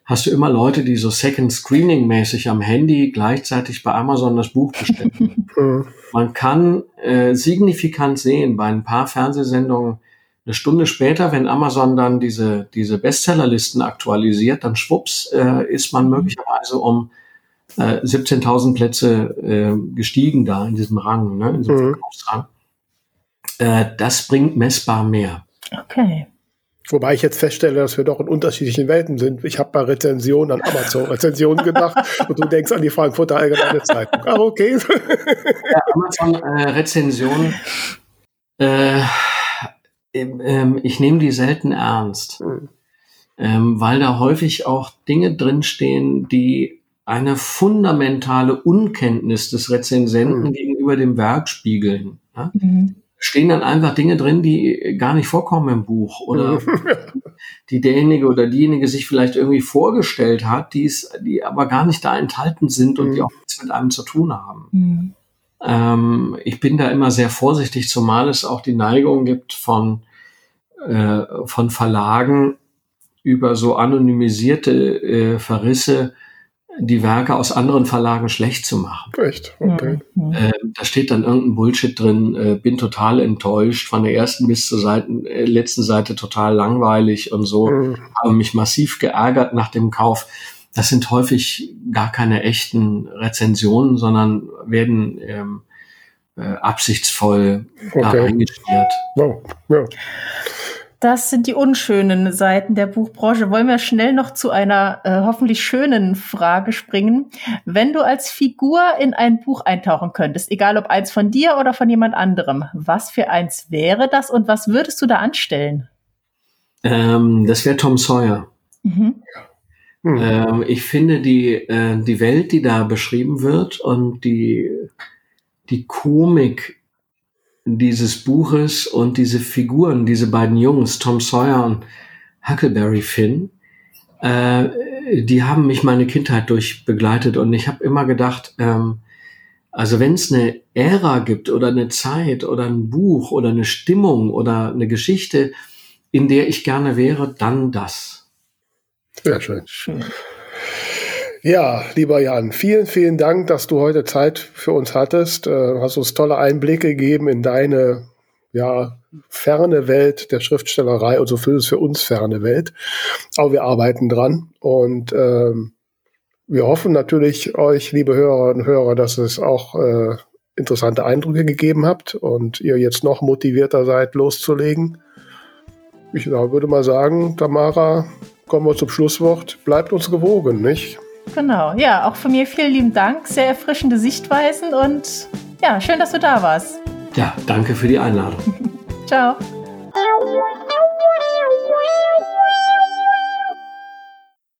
hast du immer Leute, die so Second Screening mäßig am Handy gleichzeitig bei Amazon das Buch bestellen. Mhm. Man kann äh, signifikant sehen bei ein paar Fernsehsendungen, eine Stunde später, wenn Amazon dann diese, diese Bestsellerlisten aktualisiert, dann schwupps, äh, ist man mhm. möglicherweise um äh, 17.000 Plätze äh, gestiegen da in diesem Rang, ne, in diesem mhm. Verkaufsrang. Äh, das bringt messbar mehr. Okay. Wobei ich jetzt feststelle, dass wir doch in unterschiedlichen Welten sind. Ich habe bei Rezensionen an Amazon-Rezensionen gedacht und du denkst an die Frankfurter Allgemeine Zeitung. Ah, okay. Ja, Amazon-Rezensionen äh, ähm, ich nehme die selten ernst, mhm. ähm, weil da häufig auch Dinge drinstehen, die eine fundamentale Unkenntnis des Rezensenten mhm. gegenüber dem Werk spiegeln. Ja? Mhm. stehen dann einfach Dinge drin, die gar nicht vorkommen im Buch oder die derjenige oder diejenige sich vielleicht irgendwie vorgestellt hat, die, es, die aber gar nicht da enthalten sind und mhm. die auch nichts mit einem zu tun haben. Ähm, ich bin da immer sehr vorsichtig, zumal es auch die Neigung gibt von, äh, von Verlagen über so anonymisierte äh, Verrisse die Werke aus anderen Verlagen schlecht zu machen. Echt? Okay. Äh, da steht dann irgendein Bullshit drin, äh, bin total enttäuscht, von der ersten bis zur Seiten, äh, letzten Seite total langweilig und so, mhm. habe mich massiv geärgert nach dem Kauf. Das sind häufig gar keine echten Rezensionen, sondern werden ähm, äh, absichtsvoll okay. da eingestellt. Wow. Ja. Das sind die unschönen Seiten der Buchbranche. Wollen wir schnell noch zu einer äh, hoffentlich schönen Frage springen. Wenn du als Figur in ein Buch eintauchen könntest, egal ob eins von dir oder von jemand anderem, was für eins wäre das und was würdest du da anstellen? Ähm, das wäre Tom Sawyer. Mhm. Mhm. Ähm, ich finde die, äh, die Welt, die da beschrieben wird und die, die Komik dieses Buches und diese Figuren, diese beiden Jungs, Tom Sawyer und Huckleberry Finn, äh, die haben mich meine Kindheit durch begleitet und ich habe immer gedacht, ähm, also wenn es eine Ära gibt oder eine Zeit oder ein Buch oder eine Stimmung oder eine Geschichte, in der ich gerne wäre, dann das. Sehr schön. schön. Ja, lieber Jan, vielen, vielen Dank, dass du heute Zeit für uns hattest. Du äh, hast uns tolle Einblicke gegeben in deine ja, ferne Welt der Schriftstellerei und so für es für uns ferne Welt. Aber wir arbeiten dran und ähm, wir hoffen natürlich euch, liebe Hörerinnen und Hörer, dass es auch äh, interessante Eindrücke gegeben habt und ihr jetzt noch motivierter seid, loszulegen. Ich würde mal sagen, Tamara, kommen wir zum Schlusswort. Bleibt uns gewogen, nicht? Genau, ja, auch von mir vielen lieben Dank. Sehr erfrischende Sichtweisen und ja, schön, dass du da warst. Ja, danke für die Einladung. Ciao.